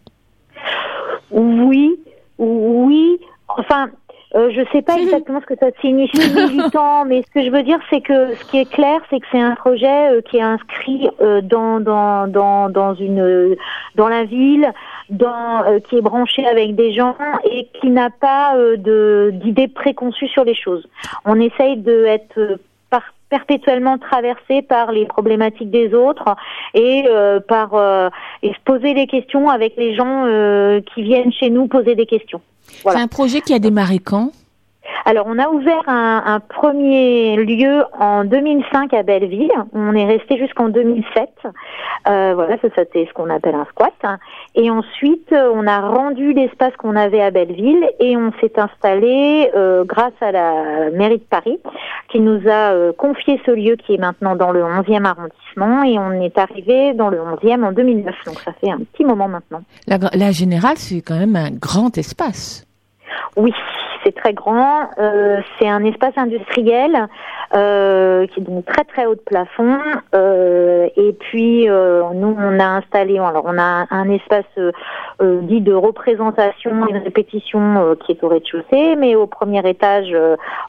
[SPEAKER 13] Oui, oui. Enfin, euh, je sais pas exactement ce que ça signifie militant, mais ce que je veux dire, c'est que ce qui est clair, c'est que c'est un projet euh, qui est inscrit euh, dans dans dans dans une euh, dans la ville, dans euh, qui est branché avec des gens et qui n'a pas euh, de d'idées préconçues sur les choses. On essaye de être par- perpétuellement traversé par les problématiques des autres et euh, par euh, et se poser des questions avec les gens euh, qui viennent chez nous poser des questions.
[SPEAKER 1] C'est un projet qui a démarré quand?
[SPEAKER 13] Alors, on a ouvert un, un premier lieu en 2005 à Belleville. On est resté jusqu'en 2007. Euh, voilà, ça c'était ce qu'on appelle un squat. Et ensuite, euh, on a rendu l'espace qu'on avait à Belleville et on s'est installé euh, grâce à la mairie de Paris qui nous a euh, confié ce lieu qui est maintenant dans le 11e arrondissement et on est arrivé dans le 11e en 2009. Donc ça fait un petit moment maintenant.
[SPEAKER 1] la, la Générale, c'est quand même un grand espace.
[SPEAKER 13] Oui, c'est très grand. Euh, c'est un espace industriel euh, qui est donc très très haut de plafond. Euh, et puis euh, nous, on a installé, alors on a un espace euh, euh, dit de représentation et de répétition qui est au rez-de-chaussée, mais au premier étage,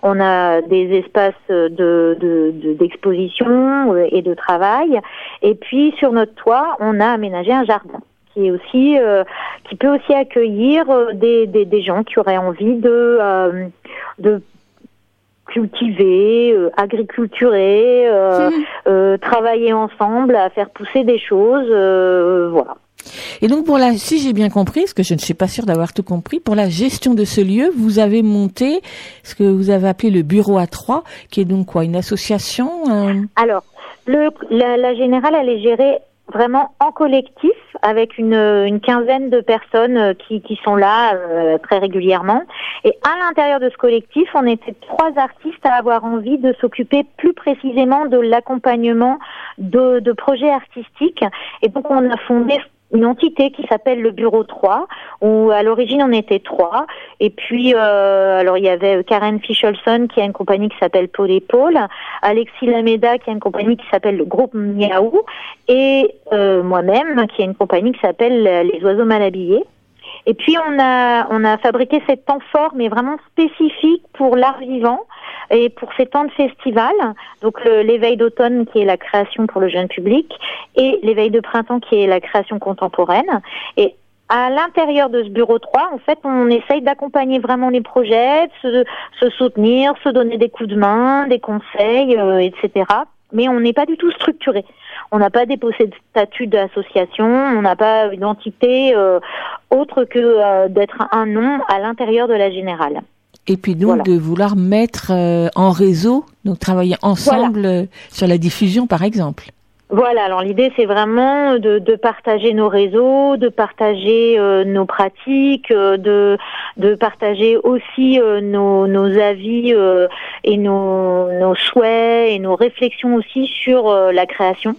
[SPEAKER 13] on a des espaces de de- de- d'exposition et de travail. Et puis sur notre toit, on a aménagé un jardin qui est aussi euh, qui peut aussi accueillir euh, des, des, des gens qui auraient envie de euh, de cultiver, euh, agriculturer, travailler ensemble à faire pousser des choses, voilà.
[SPEAKER 1] Et donc pour la, si j'ai bien compris, parce que je ne suis pas sûre d'avoir tout compris, pour la gestion de ce lieu, vous avez monté ce que vous avez appelé le bureau A3, qui est donc quoi, une association
[SPEAKER 13] Alors, le, la, la générale, elle est gérée vraiment en collectif avec une, une quinzaine de personnes euh, qui, qui sont là euh, très régulièrement. Et à l'intérieur de ce collectif, on était trois artistes à avoir envie de s'occuper plus précisément de l'accompagnement de, de projets artistiques. Et donc, on a fondé une entité qui s'appelle le Bureau 3, où à l'origine on était trois. Et puis, euh, alors il y avait Karen Ficholson qui a une compagnie qui s'appelle Paul et Paul, Alexis Lameda qui a une compagnie qui s'appelle le Groupe Miaou, et euh, moi-même qui a une compagnie qui s'appelle Les Oiseaux Mal Habillés. Et puis on a on a fabriqué cet temps fort, mais vraiment spécifique pour l'art vivant et pour ces temps de festival. Donc l'éveil d'automne qui est la création pour le jeune public et l'éveil de printemps qui est la création contemporaine. Et à l'intérieur de ce bureau 3, en fait, on essaye d'accompagner vraiment les projets, de se, se soutenir, se donner des coups de main, des conseils, euh, etc. mais on n'est pas du tout structuré. On n'a pas déposé de statut d'association, on n'a pas d'identité euh, autre que euh, d'être un nom à l'intérieur de la générale.
[SPEAKER 1] Et puis donc
[SPEAKER 13] Voilà.
[SPEAKER 1] de vouloir mettre euh, en réseau, donc travailler ensemble euh, sur la diffusion par exemple.
[SPEAKER 13] Voilà, alors l'idée c'est vraiment de, de partager nos réseaux, de partager euh, nos pratiques, euh, de, de partager aussi euh, nos, nos avis et nos, nos souhaits et nos réflexions aussi sur la création.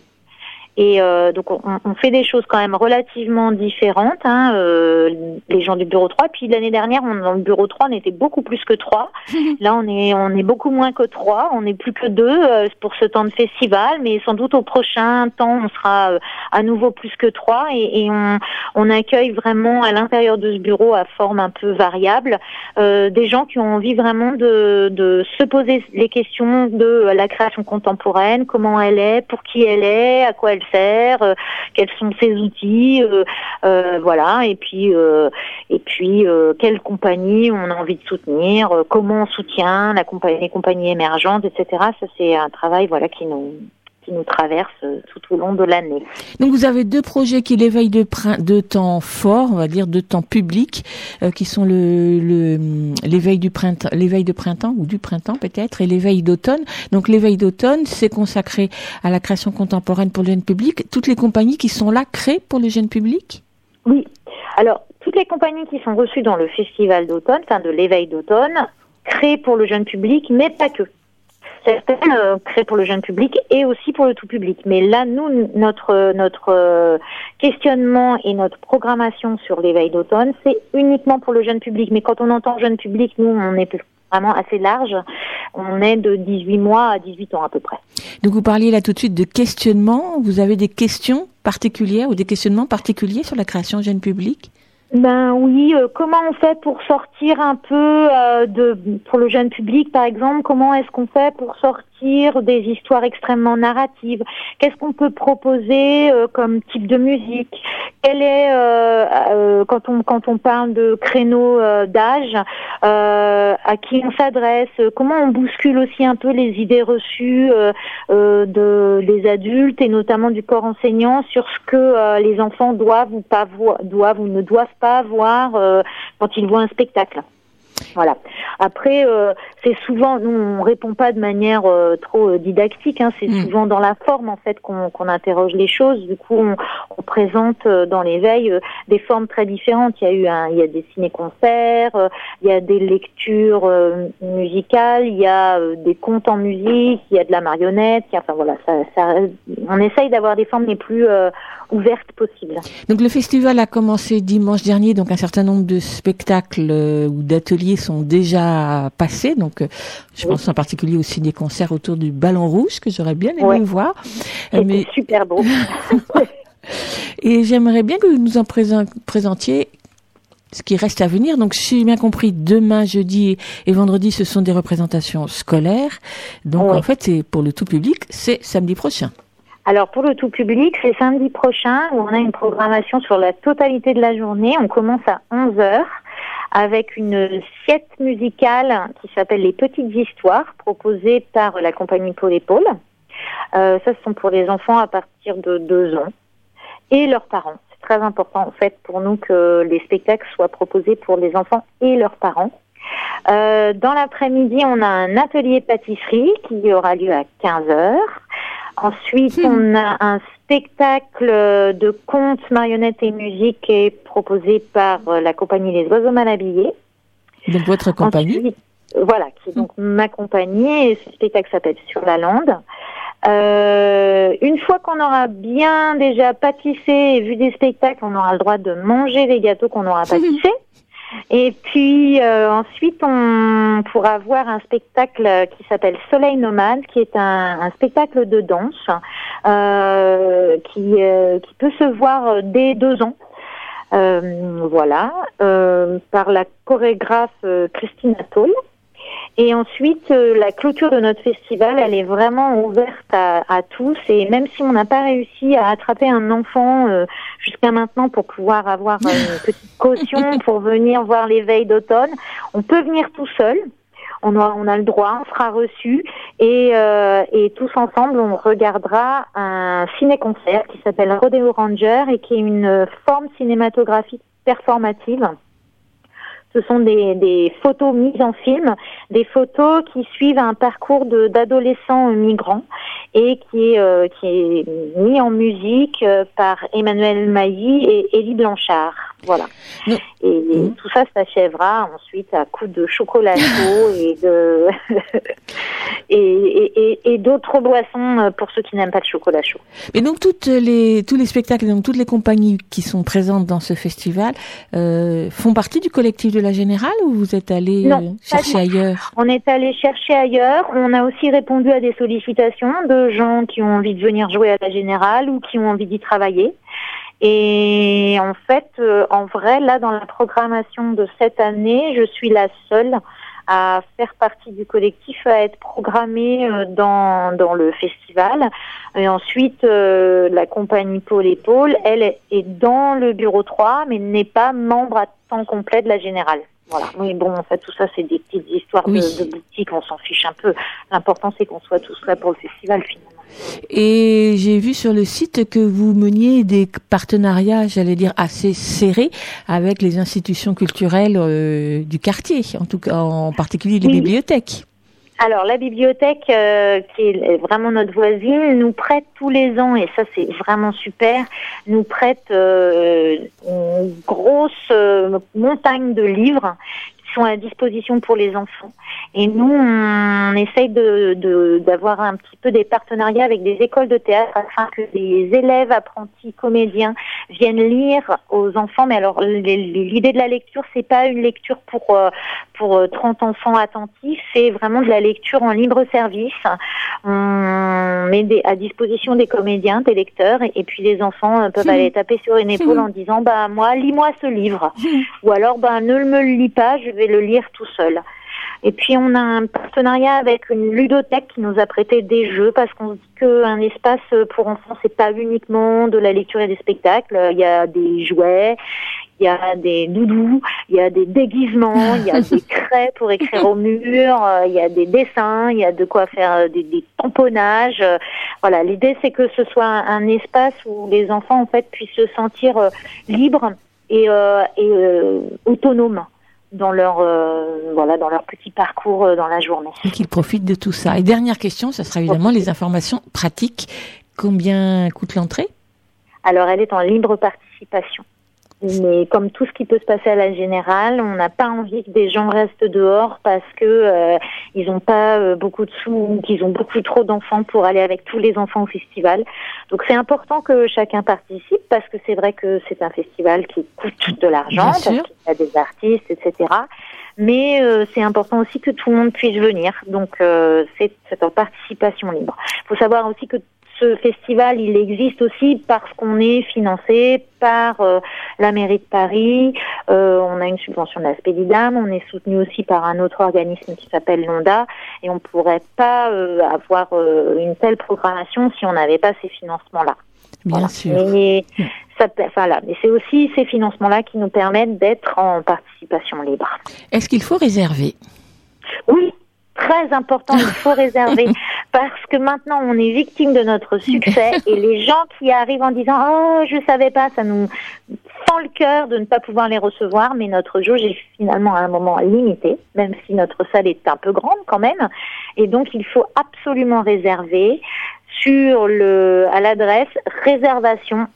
[SPEAKER 13] Et euh, donc on, on fait des choses quand même relativement différentes, hein, euh, les gens du bureau 3. Puis l'année dernière, on, dans le bureau 3, on était beaucoup plus que trois. Là, on est on est beaucoup moins que trois. On est plus que deux euh, pour ce temps de festival, mais sans doute au prochain temps, on sera euh, à nouveau plus que trois. Et, et on, on accueille vraiment à l'intérieur de ce bureau à forme un peu variable euh, des gens qui ont envie vraiment de, de se poser les questions de la création contemporaine, comment elle est, pour qui elle est, à quoi elle sert, euh, quels sont ses outils, euh, euh, voilà. Et puis euh, et puis quelle compagnie on a envie de soutenir, comment on soutient la compagnie, les compagnies émergentes, etc. Ça c'est un travail voilà qui nous qui nous traverse euh, tout au long de l'année.
[SPEAKER 1] Donc vous avez deux projets qui l'éveil de, de temps fort, on va dire de temps public, euh, qui sont le le- l'éveil du printemps, l'éveil de printemps ou du printemps peut-être, et l'éveil d'automne. Donc l'éveil d'automne, c'est consacré à la création contemporaine pour le jeune public. Toutes les compagnies qui sont là créées pour le jeune public?
[SPEAKER 13] Oui. Alors, toutes les compagnies qui sont reçues dans le festival d'automne, enfin de l'éveil d'automne, créent pour le jeune public, mais pas que. Certaines euh, créent pour le jeune public et aussi pour le tout public. Mais là, nous, notre notre euh, questionnement et notre programmation sur l'éveil d'automne, c'est uniquement pour le jeune public. Mais quand on entend jeune public, nous, on est vraiment assez large. On est de 18 mois à 18 ans à peu près.
[SPEAKER 1] Donc vous parliez là tout de suite de questionnement. Vous avez des questions particulières ou des questionnements particuliers sur la création jeune public
[SPEAKER 13] Ben oui, euh, comment on fait pour sortir un peu euh, de pour le jeune public par exemple, comment est-ce qu'on fait pour sortir des histoires extrêmement narratives. Qu'est-ce qu'on peut proposer euh, comme type de musique? Quel est euh, euh, quand on quand on parle de créneaux euh, d'âge euh, à qui on s'adresse? Comment on bouscule aussi un peu les idées reçues de des adultes et notamment du corps enseignant sur ce que les enfants doivent ou pas doivent ou ne doivent pas voir quand ils voient un spectacle? Voilà. Après, euh, c'est souvent, nous, on répond pas de manière euh, trop euh, didactique. Hein, c'est souvent dans la forme en fait qu'on qu'on interroge les choses. Du coup, on, on présente euh, dans l'éveil euh, des formes très différentes. Il y a eu un, il y a des ciné-concerts, euh, il y a des lectures euh, musicales, il y a euh, des contes en musique, il y a de la marionnette. a- enfin voilà, ça, ça, on essaye d'avoir des formes les plus euh, ouvertes possibles.
[SPEAKER 1] Donc le festival a commencé dimanche dernier, donc un certain nombre de spectacles euh, ou d'ateliers sont déjà passés. Donc euh, je pense en particulier au ciné-concert autour du Ballon Rouge que j'aurais bien aimé
[SPEAKER 13] Ouais.
[SPEAKER 1] voir. Mais
[SPEAKER 13] super beau.
[SPEAKER 1] et j'aimerais bien que vous nous en présent- présentiez ce qui reste à venir. Donc, si j'ai bien compris, demain, jeudi et vendredi, ce sont des représentations scolaires. Donc,
[SPEAKER 13] Oui.
[SPEAKER 1] en fait, c'est pour le tout public, c'est samedi prochain.
[SPEAKER 13] Alors pour le tout public, c'est samedi prochain où on a une programmation sur la totalité de la journée. On commence à 11 heures avec une sieste musicale qui s'appelle Les Petites Histoires proposée par la compagnie Paul et Paul. Euh, ça, ce sont pour les enfants à partir de 2 ans et leurs parents. C'est très important en fait pour nous que les spectacles soient proposés pour les enfants et leurs parents. Euh, dans l'après-midi, on a un atelier pâtisserie qui aura lieu à 15 heures. Ensuite, on a un spectacle de contes, marionnettes et musique est proposé par euh, la compagnie Les Oiseaux Mal Habillés.
[SPEAKER 1] Donc, votre compagnie.
[SPEAKER 13] Ensuite, euh, voilà, qui est donc ma compagnie. Et ce spectacle s'appelle Sur la lande. Euh, une fois qu'on aura bien déjà pâtissé et vu des spectacles, on aura le droit de manger les gâteaux qu'on aura pâtissés. Et puis euh, ensuite, on pourra voir un spectacle qui s'appelle Soleil Nomade, qui est un, spectacle de danse euh, qui, euh, qui peut se voir dès deux ans. Euh, voilà, euh, par la chorégraphe euh, Christine Atoll. Et ensuite, euh, la clôture de notre festival, elle est vraiment ouverte à, à tous. Et même si on n'a pas réussi à attraper un enfant euh, jusqu'à maintenant pour pouvoir avoir euh, une petite caution pour venir voir l'éveil d'automne, on peut venir tout seul. On a, on a le droit, on sera reçu et, euh, et tous ensemble, on regardera un ciné-concert qui s'appelle Rodeo Ranger et qui est une forme cinématographique performative. Ce sont des, photos mises en film, des photos qui suivent un parcours d'adolescents migrants et qui est, euh, est mis en musique euh, par Emmanuel Mailly et Élie Blanchard. Voilà. Et, et tout ça s'achèvera ensuite à coups de chocolat chaud et de et, et, et- et d'autres boissons pour ceux qui n'aiment pas le chocolat chaud.
[SPEAKER 1] Et donc toutes les tous les spectacles, donc toutes les compagnies qui sont présentes dans ce festival euh, font partie du collectif de la Générale ou vous êtes allé euh, chercher ailleurs
[SPEAKER 13] On est allé chercher ailleurs. On a aussi répondu à des sollicitations de gens qui ont envie de venir jouer à la Générale ou qui ont envie d'y travailler. Et en fait, euh, en vrai, là, dans la programmation de cette année, je suis la seule à faire partie du collectif, à être programmée euh, dans, dans le festival. Et ensuite, euh, la compagnie Paul et Paul, elle est dans le bureau 3, mais n'est pas membre à temps complet de la Générale. Voilà. Oui, bon, en fait, tout ça, c'est des petites histoires de- de, boutique, on s'en fiche un peu. L'important, c'est qu'on soit tous là pour le festival, finalement.
[SPEAKER 1] Et j'ai vu sur le site que vous meniez des partenariats, j'allais dire assez serrés, avec les institutions culturelles euh, du quartier, en tout cas en particulier les
[SPEAKER 13] Oui.
[SPEAKER 1] bibliothèques.
[SPEAKER 13] Alors la bibliothèque, euh, qui est vraiment notre voisine, nous prête tous les ans, et ça c'est vraiment super, nous prête euh, une grosse euh, montagne de livres sont à disposition pour les enfants. Et nous, on essaye de de- d'avoir un petit peu des partenariats avec des écoles de théâtre afin que des élèves apprentis comédiens viennent lire aux enfants. Mais alors les- l'idée de la lecture, c'est pas une lecture pour euh, pour euh, 30 enfants attentifs, c'est vraiment de la lecture en libre service. On met des- à disposition des comédiens, des lecteurs, et, et puis les enfants euh, peuvent aller taper sur une épaule en disant bah moi lis-moi ce livre, ou alors bah ne me le lis pas, je vais le lire tout seul. Et puis on a un partenariat avec une ludothèque qui nous a prêté des jeux parce qu'on se dit qu'un espace pour enfants c'est pas uniquement de la lecture et des spectacles. Il y a des jouets, il y a des doudous, il y a des déguisements, il y a des craies pour écrire au mur, il y a des dessins, il y a de quoi faire euh, des, des tamponnages. Voilà, l'idée c'est que ce soit un, un espace où les enfants en fait puissent se sentir euh, libres et, euh, et euh, autonomes dans leur euh, voilà dans leur petit parcours euh, dans la journée.
[SPEAKER 1] Et qu'ils profitent de tout ça. Et dernière question, ça sera évidemment les informations pratiques. Combien coûte l'entrée?
[SPEAKER 13] Alors elle est en libre participation. Mais comme tout ce qui peut se passer à la générale, on n'a pas envie que des gens restent dehors parce que euh, ils n'ont pas euh, beaucoup de sous ou qu'ils ont beaucoup trop d'enfants pour aller avec tous les enfants au festival. Donc c'est important que chacun participe parce que c'est vrai que c'est un festival qui coûte de l'argent parce qu'il y a des artistes, etc. Mais euh, c'est important aussi que tout le monde puisse venir. Donc euh, c'est c'est en participation libre. Il faut savoir aussi que ce festival, il existe aussi parce qu'on est financé par euh, la mairie de Paris. Euh, on a une subvention de la Spédidam. On est soutenu aussi par un autre organisme qui s'appelle l'ONDA. Et on pourrait pas euh, avoir une telle programmation si on n'avait pas ces financements-là.
[SPEAKER 1] Bien sûr.
[SPEAKER 13] Mais ça, voilà. Mais c'est aussi ces financements-là qui nous permettent d'être en participation libre.
[SPEAKER 1] Est-ce qu'il faut réserver?
[SPEAKER 13] Oui, très important, il faut réserver parce que maintenant on est victime de notre succès et les gens qui arrivent en disant oh je savais pas, ça nous fend le cœur de ne pas pouvoir les recevoir, mais notre jauge est finalement à un moment limité, même si notre salle est un peu grande quand même, et donc il faut absolument réserver sur le à l'adresse réservation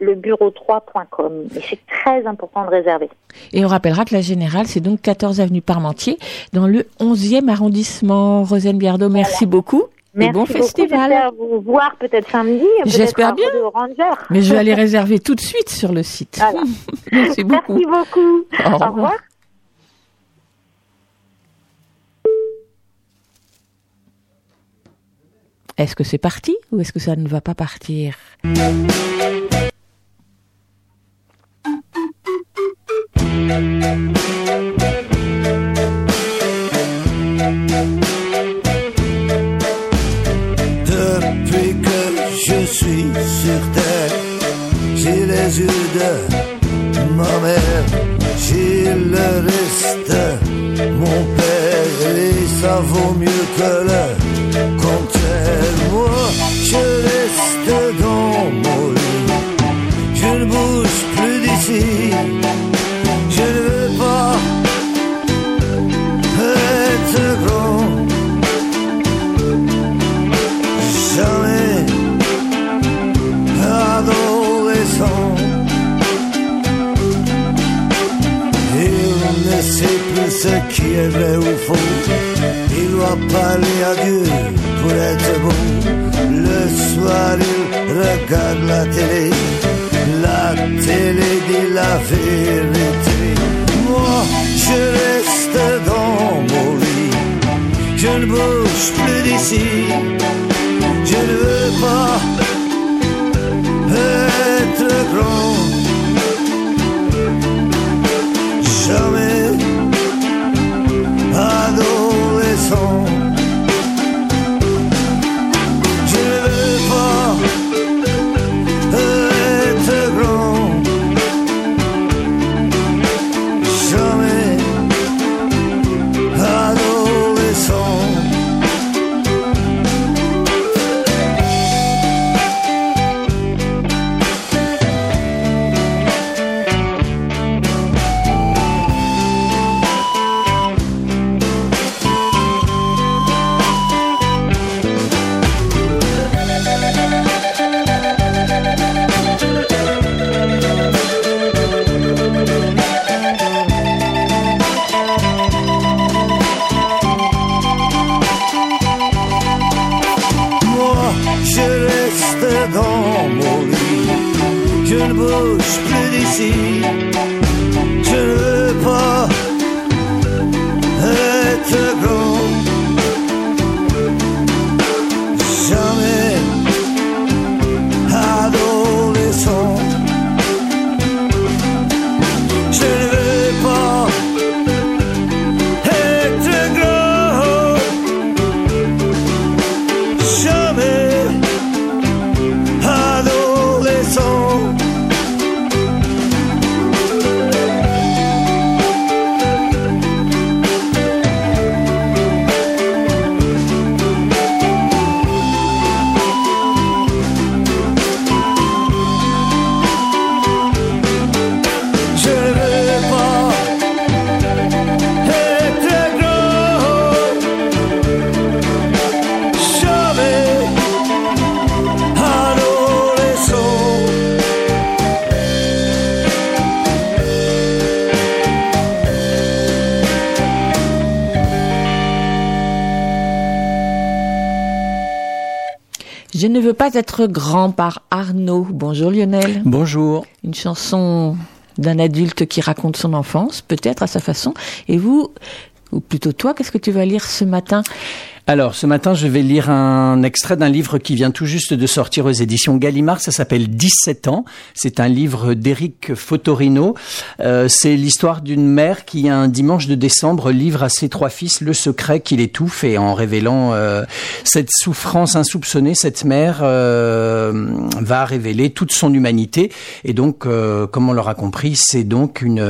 [SPEAKER 13] lebureau3.com. Et c'est très important de réserver.
[SPEAKER 1] Et on rappellera que la Générale, c'est donc 14 avenue Parmentier, dans le 11e arrondissement. Rosane Biardeau, merci beaucoup.
[SPEAKER 13] Merci
[SPEAKER 1] et bon
[SPEAKER 13] beaucoup.
[SPEAKER 1] festival.
[SPEAKER 13] J'espère vous voir peut-être samedi.
[SPEAKER 1] J'espère bien.
[SPEAKER 13] Ranger.
[SPEAKER 1] Mais je vais aller réserver tout de suite sur le site.
[SPEAKER 13] Voilà.
[SPEAKER 1] Merci beaucoup.
[SPEAKER 13] Merci beaucoup.
[SPEAKER 1] Au revoir.
[SPEAKER 13] Au revoir.
[SPEAKER 1] Est-ce que c'est parti ou est-ce que ça ne va pas partir?
[SPEAKER 2] Depuis que je suis sur terre, j'ai les yeux de ma mère, j'ai le reste, mon père ça vaut mieux que le. Moi, je reste dans mon lit. Je ne bouge plus d'ici. Je ne veux pas être grand. Jamais adolescent. Il ne sait plus ce qui est vrai ou faux. Il doit parler à Dieu pour être bon. Le soir, il regarde la télé. La télé dit la vérité. Moi, je reste dans mon lit. Je ne bouge plus d'ici. Je ne veux pas être grand. Pas être grand
[SPEAKER 1] par Arnaud. Bonjour Lionel.
[SPEAKER 14] Bonjour.
[SPEAKER 1] Une chanson d'un adulte qui raconte son enfance, peut-être à sa façon. Et vous, ou plutôt toi, qu'est-ce que tu vas lire ce matin?
[SPEAKER 14] Alors, ce matin, je vais lire un extrait d'un livre qui vient tout juste de sortir aux éditions Gallimard. Ça s'appelle 17 ans. C'est un livre d'Éric Fotorino. Euh, c'est l'histoire d'une mère qui, un dimanche de décembre, livre à ses trois fils le secret qui l'étouffe. Et en révélant euh, cette souffrance insoupçonnée, cette mère euh, va révéler toute son humanité. Et donc, euh, comme on l'aura compris, c'est donc une,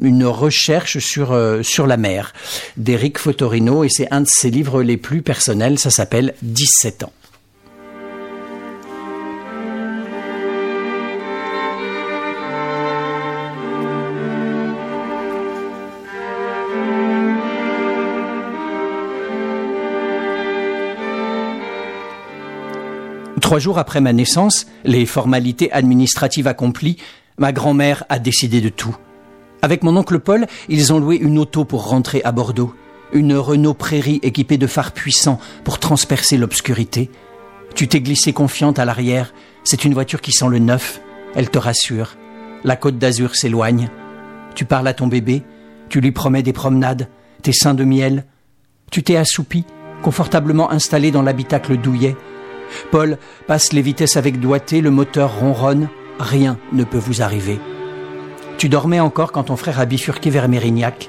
[SPEAKER 14] une recherche sur, euh, sur la mère d'Éric Fotorino. Et c'est un de ses livres les plus personnels. Ça s'appelle 17 ans. Trois jours après ma naissance, les formalités administratives accomplies, ma grand-mère a décidé de tout. Avec mon oncle Paul, ils ont loué une auto pour rentrer à Bordeaux. Une Renault Prairie équipée de phares puissants pour transpercer l'obscurité. Tu t'es glissée confiante à l'arrière. C'est une voiture qui sent le neuf. Elle te rassure. La côte d'Azur s'éloigne. Tu parles à ton bébé. Tu lui promets des promenades, tes seins de miel. Tu t'es assoupi, confortablement installé dans l'habitacle douillet. Paul passe les vitesses avec doigté, le moteur ronronne. Rien ne peut vous arriver. Tu dormais encore quand ton frère a bifurqué vers Mérignac.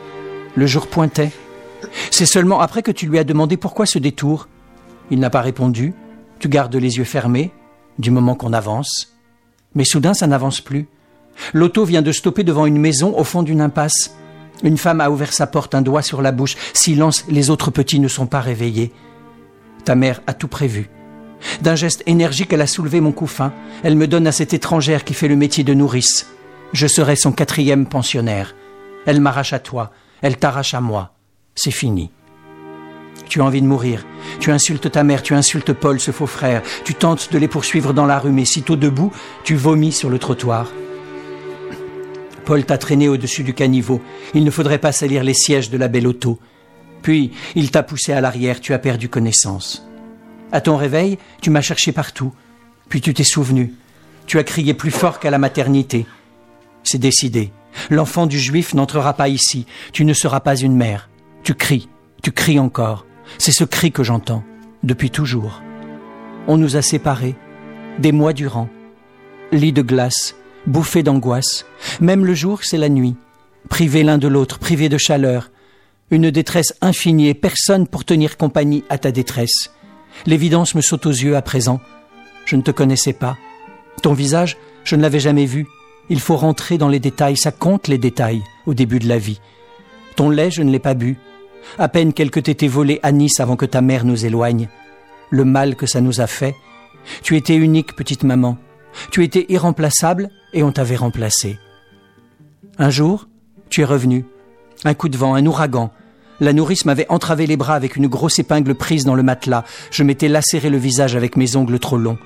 [SPEAKER 14] Le jour pointait. C'est seulement après que tu lui as demandé pourquoi ce détour. Il n'a pas répondu. Tu gardes les yeux fermés, du moment qu'on avance. Mais soudain, ça n'avance plus. L'auto vient de stopper devant une maison au fond d'une impasse. Une femme a ouvert sa porte, un doigt sur la bouche. Silence, les autres petits ne sont pas réveillés. Ta mère a tout prévu. D'un geste énergique, elle a soulevé mon couffin. Elle me donne à cette étrangère qui fait le métier de nourrice. Je serai son quatrième pensionnaire. Elle m'arrache à toi, elle t'arrache à moi. C'est fini. Tu as envie de mourir. Tu insultes ta mère, tu insultes Paul, ce faux frère. Tu tentes de les poursuivre dans la rue, mais sitôt debout, tu vomis sur le trottoir. Paul t'a traîné au-dessus du caniveau. Il ne faudrait pas salir les sièges de la belle auto. Puis, il t'a poussé à l'arrière, tu as perdu connaissance. À ton réveil, tu m'as cherché partout. Puis tu t'es souvenu. Tu as crié plus fort qu'à la maternité. C'est décidé. L'enfant du juif n'entrera pas ici. Tu ne seras pas une mère. Tu cries. Tu cries encore. C'est ce cri que j'entends. Depuis toujours. On nous a séparés. Des mois durant. Lit de glace. Bouffé d'angoisse. Même le jour, c'est la nuit. Privés l'un de l'autre, privés de chaleur. Une détresse infinie personne pour tenir compagnie à ta détresse. L'évidence me saute aux yeux à présent. Je ne te connaissais pas. Ton visage, je ne l'avais jamais vu. Il faut rentrer dans les détails, ça compte les détails au début de la vie. Ton lait, je ne l'ai pas bu. À peine quelques tétés volés à Nice avant que ta mère nous éloigne. Le mal que ça nous a fait. Tu étais unique, petite maman. Tu étais irremplaçable et on t'avait remplacé. Un jour, tu es revenu. Un coup de vent, un ouragan. La nourrice m'avait entravé les bras avec une grosse épingle prise dans le matelas. Je m'étais lacéré le visage avec mes ongles trop longs.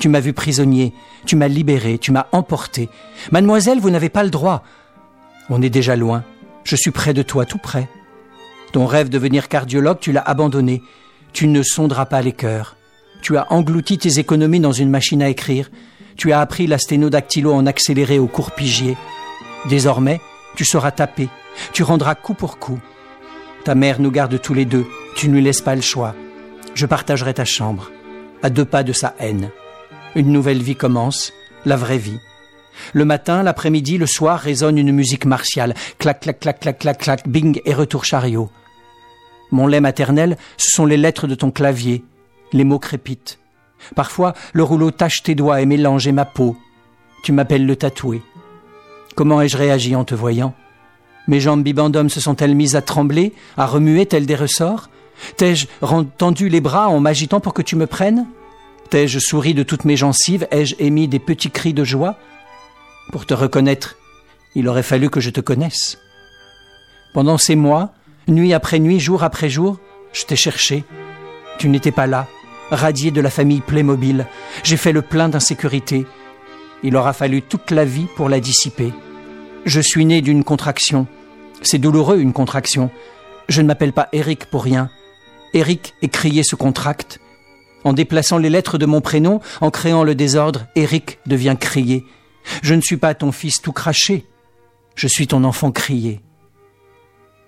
[SPEAKER 14] Tu m'as vu prisonnier, tu m'as libéré, tu m'as emporté. Mademoiselle, vous n'avez pas le droit. On est déjà loin. Je suis près de toi, tout près. Ton rêve de devenir cardiologue, tu l'as abandonné. Tu ne sonderas pas les cœurs. Tu as englouti tes économies dans une machine à écrire. Tu as appris la sténodactylo en accéléré au cours pigier. Désormais, tu seras tapé. Tu rendras coup pour coup. Ta mère nous garde tous les deux. Tu ne lui laisses pas le choix. Je partagerai ta chambre, à deux pas de sa haine. Une nouvelle vie commence, la vraie vie. Le matin, l'après-midi, le soir résonne une musique martiale. Clac, clac, clac, clac, clac, clac, bing et retour chariot. Mon lait maternel, ce sont les lettres de ton clavier. Les mots crépitent. Parfois, le rouleau tache tes doigts et mélange ma peau. Tu m'appelles le tatoué. Comment ai-je réagi en te voyant? Mes jambes bibendum se sont-elles mises à trembler, à remuer telles des ressorts? T'ai-je tendu les bras en m'agitant pour que tu me prennes? T'ai-je souri de toutes mes gencives? Ai-je émis des petits cris de joie? Pour te reconnaître, il aurait fallu que je te connaisse. Pendant ces mois, nuit après nuit, jour après jour, je t'ai cherché. Tu n'étais pas là, radié de la famille Playmobil. J'ai fait le plein d'insécurité. Il aura fallu toute la vie pour la dissiper. Je suis né d'une contraction. C'est douloureux une contraction. Je ne m'appelle pas Eric pour rien. Eric écrié se contracte. En déplaçant les lettres de mon prénom, en créant le désordre, Eric devient crié. Je ne suis pas ton fils tout craché. Je suis ton enfant crié.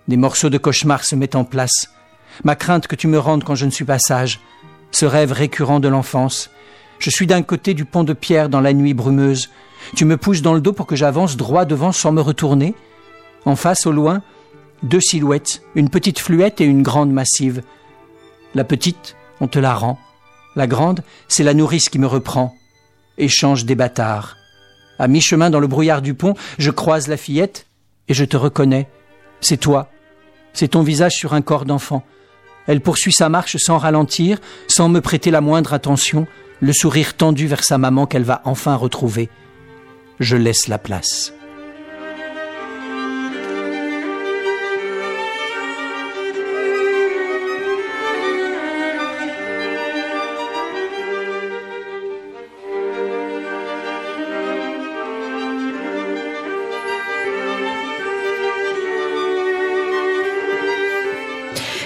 [SPEAKER 14] Des morceaux de cauchemar se mettent en place. Ma crainte que tu me rendes quand je ne suis pas sage. Ce rêve récurrent de l'enfance. Je suis d'un côté du pont de pierre dans la nuit brumeuse. Tu me pousses dans le dos pour que j'avance droit devant sans me retourner. En face, au loin, deux silhouettes, une petite fluette et une grande massive. La petite, on te la rend. La grande, c'est la nourrice qui me reprend. Échange des bâtards. À mi-chemin dans le brouillard du pont, je croise la fillette et je te reconnais. C'est toi. C'est ton visage sur un corps d'enfant. Elle poursuit sa marche sans ralentir, sans me prêter la moindre attention, le sourire tendu vers sa maman qu'elle va enfin retrouver. Je laisse la place.
[SPEAKER 1] «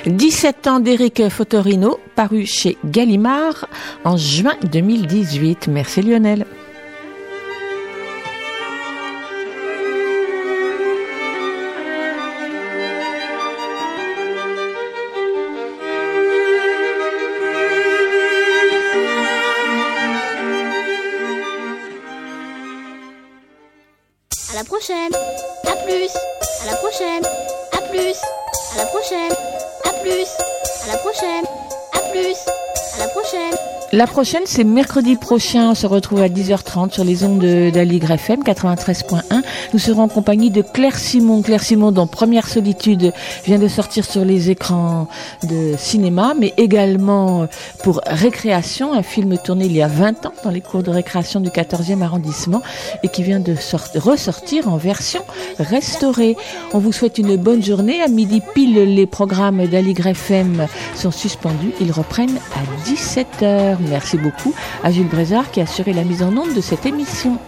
[SPEAKER 1] 17 ans d'Éric Fotorino, paru chez Gallimard en juin 2018. Merci Lionel. Prochaine, c'est mercredi prochain. On se retrouve à 10h30 sur les ondes de- d'Aligre FM 93.1. Nous serons en compagnie de Claire Simon. Claire Simon, dont Première Solitude vient de sortir sur les écrans de cinéma, mais également pour Récréation, un film tourné il y a 20 ans dans les cours de récréation du 14e arrondissement et qui vient de sort- ressortir en version restaurée. On vous souhaite une bonne journée. À midi pile, les programmes d'Aligre FM sont suspendus. Ils reprennent à 17h. Merci beaucoup à Jules Brézard qui a assuré la mise en onde de cette émission.